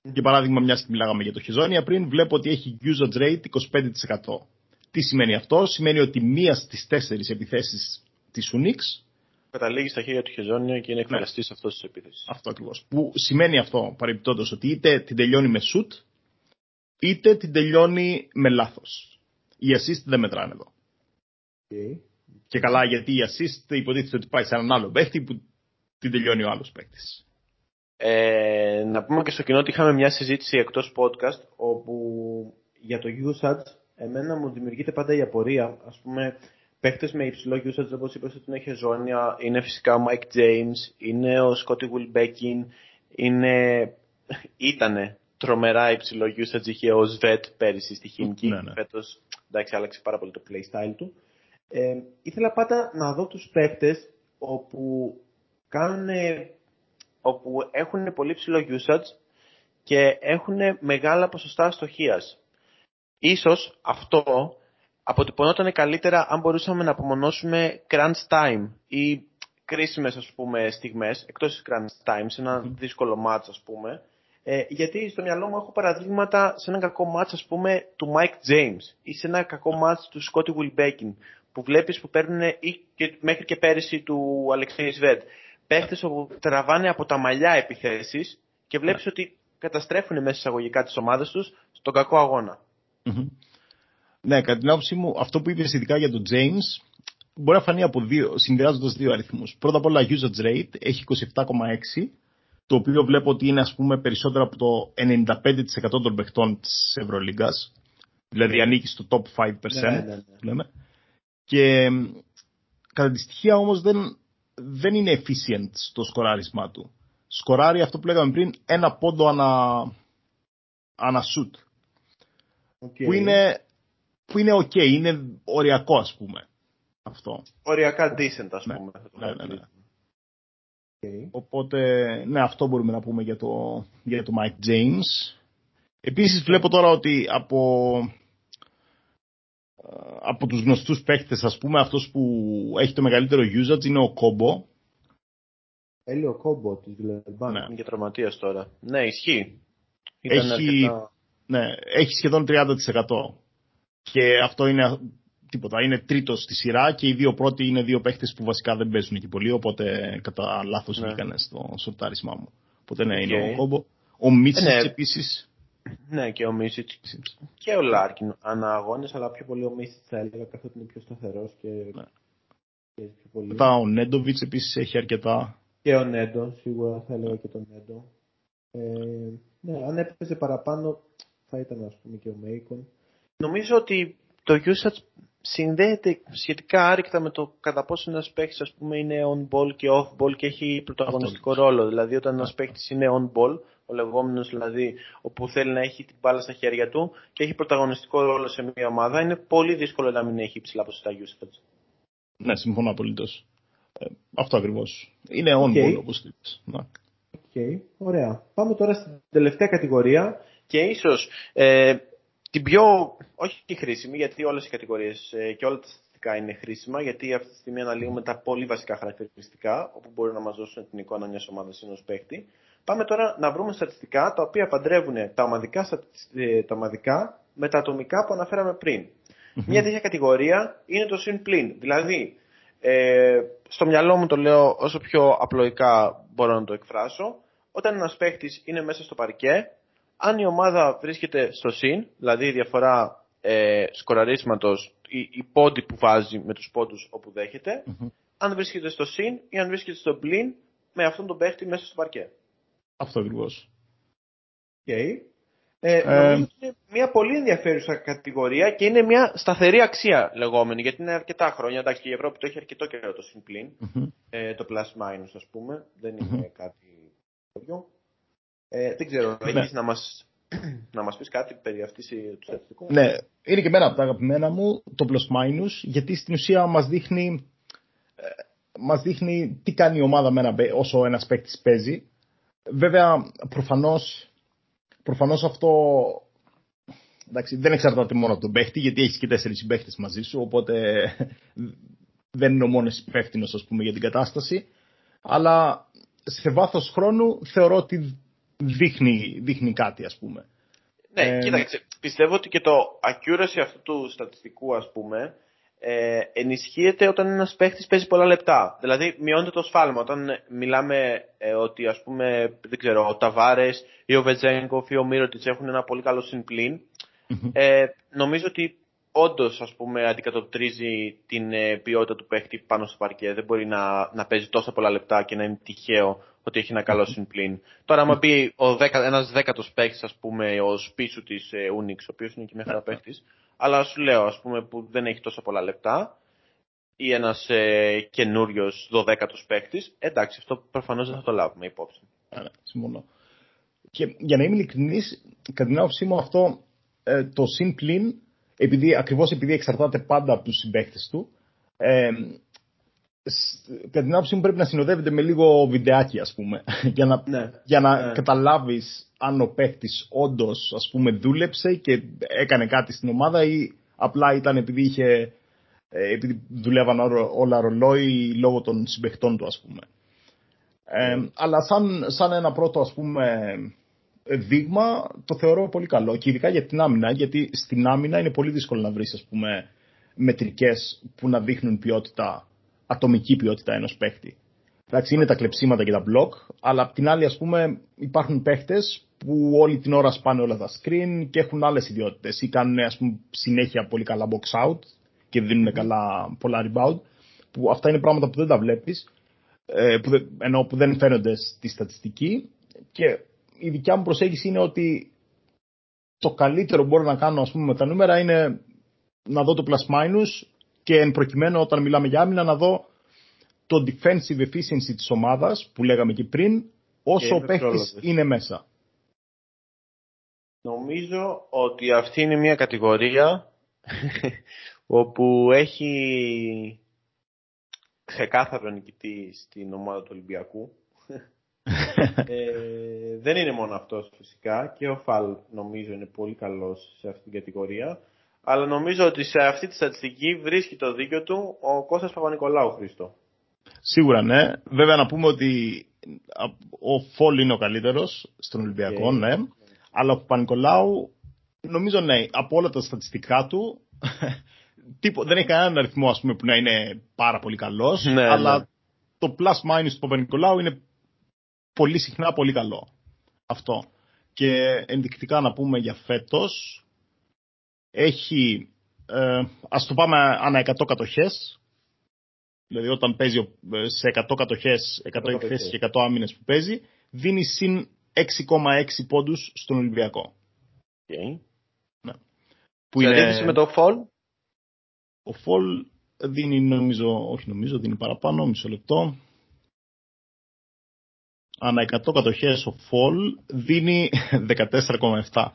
Για παράδειγμα, μια και μιλάγαμε για το Χεζόνια πριν, βλέπω ότι έχει usage rate 25%. Τι σημαίνει αυτό, σημαίνει ότι μία στις τέσσερις επιθέσεις της Unix, Καταλήγει στα χέρια του Χεζόνια και είναι εκφραστής αυτός της επίθεσης. αυτό ακριβώς, που σημαίνει αυτό παρεμπιπτόντως ότι είτε την τελειώνει με shoot, είτε την τελειώνει με λάθος. Οι assist δεν μετράνε εδώ. Οκ. Και καλά, γιατί η assist υποτίθεται ότι πάει σε έναν άλλο παίχτη που την τελειώνει ο άλλος παίχτης. Ε, να πούμε και στο κοινό ότι είχαμε μια συζήτηση εκτός podcast όπου για το usage εμένα μου δημιουργείται πάντα η απορία. Ας πούμε, παίχτες με υψηλό usage, όπως είπες ότι είναι χεζόνια, είναι φυσικά ο Mike James, είναι ο Scotty Wilbekin, είναι... ήτανε τρομερά υψηλό usage είχε ο Σβέτ πέρυσι στη Χίμκι. Ναι, ναι. Φέτος, εντάξει, άλλαξε πάρα πολύ το play. playstyle του. Ε, ήθελα πάντα να δω τους παίχτες όπου κάνουν όπου έχουν πολύ ψηλό usage και έχουν μεγάλα ποσοστά αστοχίας. Ίσως αυτό αποτυπωνόταν καλύτερα αν μπορούσαμε να απομονώσουμε crunch time ή κρίσιμες ας πούμε στιγμές, εκτός της crunch time, σε ένα δύσκολο match ας πούμε, ε, γιατί στο μυαλό μου έχω παραδείγματα σε ένα κακό match ας πούμε του Mike James ή σε ένα κακό match του Scotty Wilbekin που βλέπεις που παίρνουν ή και, μέχρι και πέρυσι του Αλεξέη Σβέντ. Παίχτες που τραβάνε από τα μαλλιά επιθέσεις και βλέπεις ότι καταστρέφουν μέσα εισαγωγικά τις ομάδες τους στον κακό αγώνα. Ναι, κατά την άποψή μου, αυτό που είπες ειδικά για τον James μπορεί να φανεί από δύο, συνδυάζοντας δύο αριθμούς. Πρώτα απ' όλα, usage rate έχει 27,6, το οποίο βλέπω ότι είναι ας πούμε περισσότερο από το 95% των παιχτών της Ευρωλίγκας. Δηλαδή ναι. ανήκει στο top 5%. Ναι, ναι, ναι. Λέμε. Και κατά τη στοιχεία όμως δεν, δεν είναι efficient στο σκοράρισμά του. Σκοράρει αυτό που λέγαμε πριν ένα πόντο ανα, ανα shoot. Okay. Που είναι που είναι ok, είναι οριακό ας πούμε αυτό. Οριακά decent ας ναι, πούμε. Ναι, ναι, ναι. Okay. Οπότε, ναι, αυτό μπορούμε να πούμε για το, για το Mike James. Επίσης βλέπω τώρα ότι από, από τους γνωστούς παίχτες, ας πούμε, αυτός που έχει το μεγαλύτερο usage είναι ο Κόμπο. Έλειο Κόμπο της Γλερμπάν. Ναι. Είναι και τραυματίας τώρα. Ναι, ισχύει. έχει, αρκετά... ναι, έχει σχεδόν 30%. Και αυτό είναι τίποτα. Είναι τρίτος στη σειρά και οι δύο πρώτοι είναι δύο παίχτες που βασικά δεν παίζουν εκεί πολύ. Οπότε κατά λάθος ναι. βγήκανε στο σορτάρισμά μου. Οπότε ναι, είναι ο κόμπο. Ο Μίτσιτς ε, ναι. επίσης. Ναι, και ο Μίτσιτς. Και ο Λάρκιν αναγώνε, αλλά πιο πολύ ο Μίτσιτς θα έλεγα καθότι είναι πιο σταθερός και. Ναι. και πιο πολύ. Μετά ο Νέντοβιτς επίσης έχει αρκετά. Και ο Νέντο, σίγουρα θα έλεγα και τον Νέντο. Ε, ναι, αν έπαιζε παραπάνω θα ήταν ας πούμε και ο Μέικον. Νομίζω ότι το usage συνδέεται σχετικά άρρηκτα με το κατά πόσο ένας παίχτης ας πούμε είναι on ball και off ball και έχει πρωταγωνιστικό ρόλο. Δηλαδή όταν ένας παίχτης είναι on ball, ο λεγόμενος δηλαδή όπου θέλει να έχει την μπάλα στα χέρια του και έχει πρωταγωνιστικό ρόλο σε μια ομάδα, είναι πολύ δύσκολο να μην έχει υψηλά ποσοστά usage. Ναι, συμφωνώ απολύτως. Ε, αυτό ακριβώς. Είναι on ball όπως είπες. Okay, ωραία. Πάμε τώρα στην τελευταία κατηγορία. Και ίσως ε, την πιο, όχι τη χρήσιμη, γιατί όλες οι κατηγορίες ε, και όλα τα στατιστικά είναι χρήσιμα, γιατί αυτή τη στιγμή αναλύουμε τα πολύ βασικά χαρακτηριστικά, όπου μπορεί να μας δώσουν την εικόνα μιας ομάδας ενός παίχτη. Πάμε τώρα να βρούμε στατιστικά τα οποία παντρεύουν τα ομαδικά, ε, τα ομαδικά με τα ατομικά που αναφέραμε πριν. Μια τέτοια κατηγορία είναι το συν πλήν. Δηλαδή, ε, στο μυαλό μου το λέω όσο πιο απλοϊκά μπορώ να το εκφράσω. Όταν ένας παίχτης είναι μέσα στο παρκέ, αν η ομάδα βρίσκεται στο συν, δηλαδή η διαφορά ε, σκοραρίσματος, η, η πόντι που βάζει με τους πόντους όπου αν βρίσκεται στο συν ή αν βρίσκεται στο πλήν με αυτόν τον παίχτη μέσα στο παρκέ. Αυτό ακριβώς. Okay. Ε, ε, είναι μια πολύ ενδιαφέρουσα κατηγορία και είναι μια σταθερή αξία λεγόμενη, γιατί είναι αρκετά χρόνια. Εντάξει, και η Ευρώπη το έχει αρκετό καιρό το συν ε, το plus minus ας πούμε, δεν ειναι κάτι τέτοιο. Ε, δεν ξέρω, ναι. έχεις να μας, να μας πεις κάτι περί αυτής του στατιστικού. Ναι, είναι και εμένα από τα αγαπημένα μου, το plus minus, γιατί στην ουσία μας δείχνει, ε, μας δείχνει τι κάνει η ομάδα με ένα, όσο ένας παίκτης παίζει. Βέβαια, προφανώς, προφανώς αυτό εντάξει, δεν εξαρτάται μόνο από τον παίχτη, γιατί έχεις και τέσσερις συμπαίχτε μαζί σου, οπότε δεν είναι ο μόνος υπεύθυνος για την κατάσταση. Αλλά σε βάθος χρόνου θεωρώ ότι δείχνει, δείχνει κάτι ας πούμε. Ναι, ε, κοίταξε, πιστεύω ότι και το accuracy αυτού του στατιστικού ας πούμε ε, ενισχύεται όταν ένας παίχτης παίζει πολλά λεπτά. Δηλαδή μειώνεται το σφάλμα. Όταν μιλάμε ε, ότι ας πούμε, δεν ξέρω, ο Ταβάρες ή ο Βετζέγκοφ ή ο Μύρωτιτς έχουν ένα πολύ καλό συμπλήν, ε, νομίζω ότι όντως ας πούμε αντικατοπτρίζει την ε, ποιότητα του παίχτη πάνω στο παρκέ. Δεν μπορεί να, να παίζει τόσα πολλά λεπτά και να είναι τυχαίο ότι έχει ένα καλό συμπλήν. Τώρα, άμα πει ένα ένας δέκατος παίχτης, ας πούμε, ω πίσω της ε, Unix, ο οποίος είναι και μια χαρά παίχτης, αλλά σου λέω, ας πούμε, που δεν έχει τόσα πολλά λεπτά, ή ένας ε, καινούριος δωδέκατος παίχτης, εντάξει, αυτό προφανώς δεν θα το λάβουμε υπόψη. Άρα, συμφωνώ. Και για να είμαι ειλικρινής, κατά την άποψή μου αυτό, ε, το συμπλήν, επειδή, ακριβώς επειδή εξαρτάται πάντα από τους συμπαίχτες του, ε, κατά την άποψή μου πρέπει να συνοδεύεται με λίγο βιντεάκι ας πούμε για να, Ναι. για να Ναι. καταλάβεις αν ο παίχτης όντως ας πούμε δούλεψε και έκανε κάτι στην ομάδα ή απλά ήταν επειδή είχε ε, επειδή δουλεύαν όλο- όλα ρολόι λόγω των συμπαιχτών του ας πούμε. Ε, αλλά σαν, σαν ένα πρώτο ας πούμε δείγμα το θεωρώ πολύ καλό και ειδικά για την άμυνα γιατί στην άμυνα είναι πολύ δύσκολο να βρεις ας πούμε μετρικές που να δείχνουν ποιότητα, ατομική ποιότητα ενός παίχτη. Εντάξει, είναι τα κλεψίματα και τα μπλοκ, αλλά απ' την άλλη, ας πούμε, υπάρχουν παίχτες που όλη την ώρα σπάνε όλα τα screen και έχουν άλλες ιδιότητες ή κάνουν, ας πούμε, συνέχεια πολύ καλά box out και δίνουν καλά πολλά rebound, που αυτά είναι πράγματα που δεν τα βλέπεις, ε, που δεν, ενώ που δεν φαίνονται στη στατιστική και η δικιά μου προσέγγιση είναι ότι το καλύτερο που μπορώ να κάνω, ας πούμε, με τα νούμερα είναι να δω το plus minus και εν προκειμένου όταν μιλάμε για άμυνα να δω το defensive efficiency της ομάδας που λέγαμε και πριν όσο Και ο είναι παίχτης πρόλογος. είναι μέσα. Νομίζω ότι αυτή είναι μια κατηγορία όπου έχει ξεκάθαρο νικητή στην ομάδα του Ολυμπιακού. ε, δεν είναι μόνο αυτός φυσικά και ο Φαλ νομίζω είναι πολύ καλός σε αυτή την κατηγορία αλλά νομίζω ότι σε αυτή τη στατιστική βρίσκει το δίκιο του ο Κώστας Παπα-Νικολάου Χρήστο. Σίγουρα ναι. Βέβαια να πούμε ότι α, ο Φόλ είναι ο καλύτερος στον Ολυμπιακό, Και- ναι. Αλλά ο Παπα-Νικολάου νομίζω ναι, από όλα τα στατιστικά του τίπο- δεν έχει κανέναν αριθμό ας πούμε, που να είναι πάρα πολύ καλός. Ναι, αλλά ναι. το plus minus του Παπα-Νικολάου είναι πολύ συχνά πολύ καλό. Αυτό. Και ενδεικτικά να πούμε για φέτος έχει, ε, ας το πάμε ανά 100 κατοχές, δηλαδή όταν παίζει ο- ε, σε 100 κατοχές, 100 κατοχές. εκθέσεις και 100 άμυνες που παίζει, δίνει συν 6,6 πόντους στον Ολυμπιακό. Okay. Που Σε είναι, αντίθεση με το Φολ, Ο Φολ δίνει νομίζω, όχι νομίζω, δίνει παραπάνω, μισό λεπτό. Ανά 100 κατοχές ο Φολ δίνει 14,7.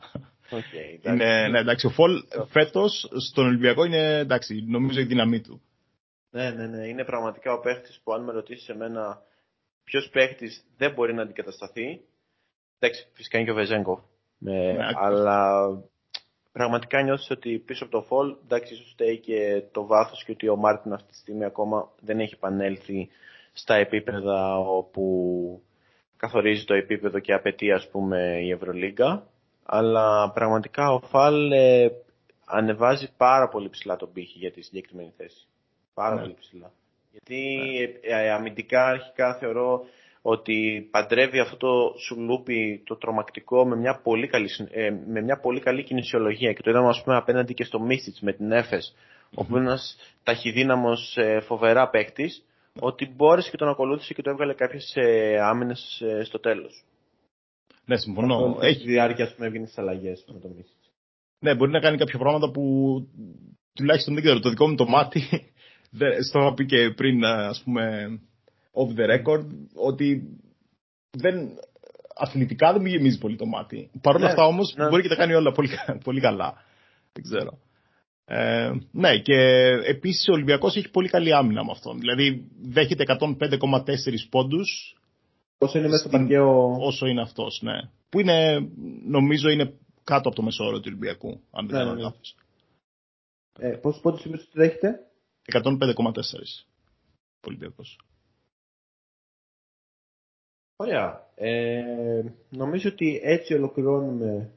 Okay, Είναι, ναι, εντάξει, ο Φολ φέτος στον Ολυμπιακό είναι, εντάξει, νομίζω η δύναμή του. Ναι, ναι, ναι. Είναι πραγματικά ο παίχτης που αν με ρωτήσεις εμένα ποιος παίχτης δεν μπορεί να αντικατασταθεί. Εντάξει, φυσικά είναι και ο Βεζέγκοφ. Ναι, Ναι, ακριβώς. αλλά πραγματικά νιώθεις ότι πίσω από το φολ, εντάξει, ίσως φταίει και το βάθος και ότι ο Μάρτιν αυτή τη στιγμή ακόμα δεν έχει επανέλθει στα επίπεδα όπου καθορίζει το επίπεδο και απαιτεί ας πούμε η Ευρωλίγκα. Αλλά πραγματικά ο Φαλ ε, ανεβάζει πάρα πολύ ψηλά τον πύχη για τη συγκεκριμένη θέση. Πάρα Ναι. πολύ ψηλά. Γιατί ε, ε, αμυντικά αρχικά θεωρώ ότι παντρεύει αυτό το σουλούπι το τρομακτικό με μια πολύ καλή, συν- ε, με μια πολύ καλή κινησιολογία και το είδαμε ας πούμε απέναντι και στο Μίσιτς με την Έφες όπου είναι ένας ταχυδύναμος ε, φοβερά παίκτης ότι μπόρεσε και τον ακολούθησε και το έβγαλε κάποιες ε, άμυνες ε, στο τέλος. Ναι, συμφωνώ. Έχει Έχει, διάρκεια, ας πούμε, έβγαινε στις αλλαγές με το Μίσιτς. ναι, μπορεί να κάνει κάποια πράγματα που τουλάχιστον δεν ξέρω, το δικό μου το μάτι, δεν- στο είχα πει και πριν, ας πούμε, off the record, ότι δεν, αθλητικά δεν μου γεμίζει πολύ το μάτι. Παρ' όλα Ναι, αυτά όμως ναι. μπορεί και τα κάνει όλα πολύ, κα- πολύ καλά. Δεν ξέρω. Ε, ναι, και επίσης ο Ολυμπιακός έχει πολύ καλή άμυνα με αυτόν. Δηλαδή δέχεται 105,4 πόντους Όσο είναι μέσα στο Στην- παρκέ ο... όσο είναι αυτός, ναι. Που είναι, νομίζω είναι κάτω από το μεσόωρο του Ολυμπιακού, αν δεν Ναι, κάνω ναι. λάθος. Ε, πόσους πόντους είπες ότι δέχεται; 105,4 ο Ολυμπιακός. Ωραία. Ε, νομίζω ότι έτσι ολοκληρώνουμε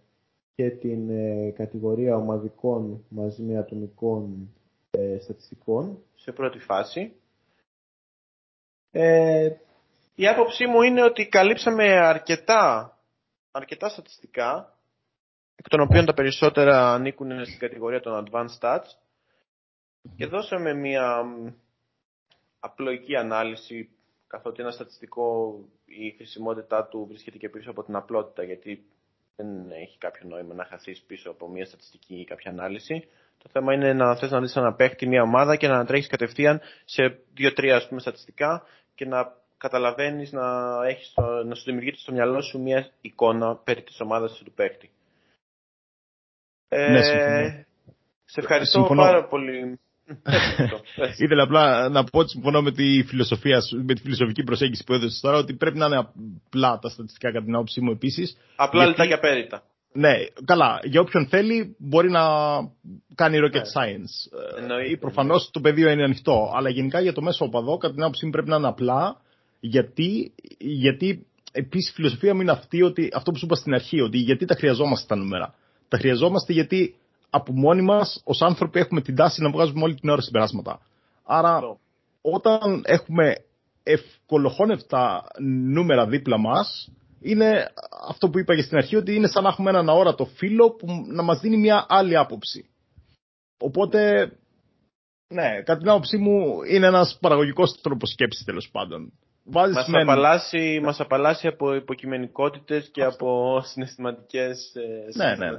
και την ε, κατηγορία ομαδικών μαζί με ατομικών ε, στατιστικών. σε πρώτη φάση. Ε, η άποψή μου είναι ότι καλύψαμε αρκετά, αρκετά στατιστικά, εκ των οποίων τα περισσότερα ανήκουν στην κατηγορία των Advanced Stats και δώσαμε μια μ, απλοϊκή ανάλυση καθότι ένα στατιστικό η χρησιμότητά του βρίσκεται και πίσω από την απλότητα γιατί δεν έχει κάποιο νόημα να χαθείς πίσω από μια στατιστική ή κάποια ανάλυση. Το θέμα είναι να θες να δεις ένα παίχτη, μια ομάδα και να τρέχεις κατευθείαν σε δύο-τρία ας πούμε στατιστικά και να καταλαβαίνεις να, έχεις το, να σου δημιουργείται στο μυαλό σου μια εικόνα περί της ομάδας και του παίχτη. Ε, Ναι, συμφωνώ. σε ευχαριστώ Συμφωνώ. πάρα πολύ. Ήθελα απλά να πω ότι συμφωνώ με τη, φιλοσοφία, με τη φιλοσοφική προσέγγιση που έδωσες τώρα ότι πρέπει να είναι απλά τα στατιστικά κατά την άποψή μου επίσης. Απλά γιατί... λεπτά και απέριτα. Ναι, καλά. Για όποιον θέλει μπορεί να κάνει rocket ναι. science. Εννοείται. Προφανώς το πεδίο είναι ανοιχτό. Αλλά γενικά για το μέσο οπαδό, κατά την άποψή μου πρέπει να είναι απλά. Γιατί, γιατί επίσης η φιλοσοφία μου είναι αυτή, ότι, αυτό που σου είπα στην αρχή, ότι γιατί τα χρειαζόμαστε τα νούμερα. Τα χρειαζόμαστε γιατί από μόνοι μας ως άνθρωποι έχουμε την τάση να βγάζουμε όλη την ώρα συμπεράσματα. Άρα, όταν έχουμε ευκολοχώνευτα νούμερα δίπλα μας, είναι αυτό που είπα και στην αρχή, ότι είναι σαν να έχουμε έναν αόρατο φίλο που να μας δίνει μια άλλη άποψη. Οπότε, ναι, κατά την άποψή μου είναι ένας παραγωγικός τρόπος σκέψης τέλος πάντων. Βάζεις μας, μεν... απαλλάσσει, μας απαλλάσσει από υποκειμενικότητες και από συναισθηματικές ε, ναι, ναι. ναι.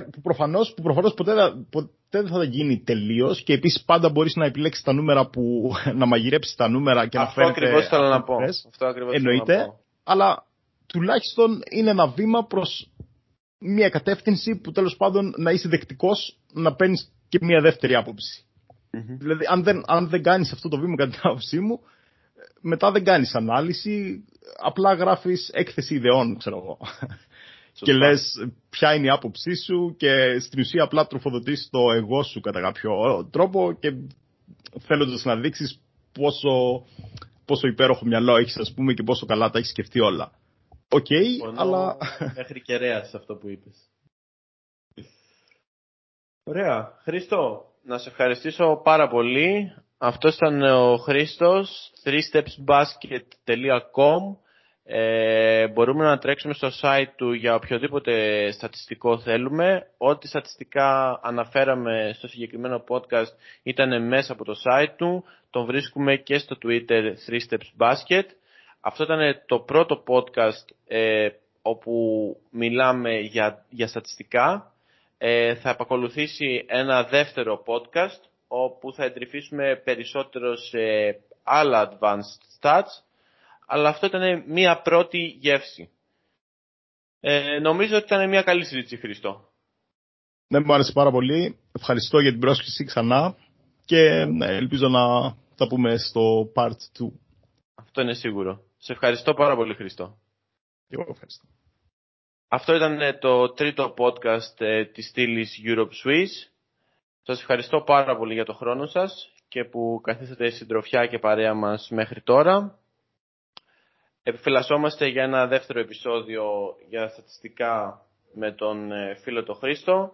Που προφανώς, που προφανώς ποτέ, ποτέ δεν θα γίνει τελείως και επίσης πάντα μπορείς να επιλέξεις τα νούμερα που. να μαγειρέψεις τα νούμερα και Αυτό να φέρετε. Αυτό ακριβώς θέλω να πω. Αυτό ακριβώς Εννοείται. να πω. Αλλά τουλάχιστον είναι ένα βήμα προς μια κατεύθυνση που τέλος πάντων να είσαι δεκτικός να παίρνεις και μια δεύτερη άποψη. Mm-hmm. Δηλαδή, αν δεν, αν δεν κάνεις αυτό το βήμα κατά την άποψή μου, μετά δεν κάνεις ανάλυση, απλά γράφεις έκθεση ιδεών, ξέρω εγώ και λες ποια είναι η άποψή σου και στην ουσία απλά τροφοδοτείς το εγώ σου κατά κάποιο τρόπο και θέλοντας να δείξεις πόσο, πόσο υπέροχο μυαλό έχεις, ας πούμε, και πόσο καλά τα έχεις σκεφτεί όλα. Οκ, okay, αλλά. Μέχρι κεραία σε αυτό που είπες. Ωραία. Χρήστο, να σε ευχαριστήσω πάρα πολύ. Αυτός ήταν ο Χρήστος, 3stepsbasket.com ε, μπορούμε να τρέξουμε στο site του για οποιοδήποτε στατιστικό θέλουμε. Ό,τι στατιστικά αναφέραμε στο συγκεκριμένο podcast ήταν μέσα από το site του. Τον βρίσκουμε και στο Twitter 3 Steps Basket. Αυτό ήταν το πρώτο podcast ε, όπου μιλάμε για, για στατιστικά. Ε, θα επακολουθήσει ένα δεύτερο podcast όπου θα εντρυφήσουμε περισσότερο σε άλλα advanced stats αλλά αυτό ήταν μία πρώτη γεύση. Ε, νομίζω ότι ήταν μια καλή συζήτηση, Χριστό. Ναι, μου άρεσε πάρα πολύ. Ευχαριστώ για την πρόσκληση ξανά και ναι, ελπίζω να τα πούμε στο part 2. Αυτό είναι σίγουρο. Σε ευχαριστώ πάρα πολύ, Χριστό. Εγώ ευχαριστώ. Αυτό ήταν ε, το τρίτο podcast ε, της στήλης Europe Swiss. Σας ευχαριστώ πάρα πολύ για το χρόνο σας και που καθίσατε συντροφιά και παρέα μας μέχρι τώρα. Επιφυλασσόμαστε για ένα δεύτερο επεισόδιο για στατιστικά με τον ε, φίλο το Χρήστο.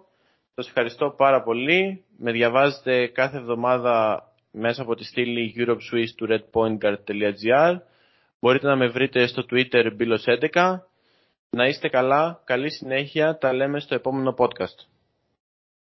Σας ευχαριστώ πάρα πολύ. Με διαβάζετε κάθε εβδομάδα μέσα από τη στήλη europeswiss του redpointguard.gr. Μπορείτε να με βρείτε στο Twitter bilos11. Να είστε καλά, καλή συνέχεια, τα λέμε στο επόμενο podcast.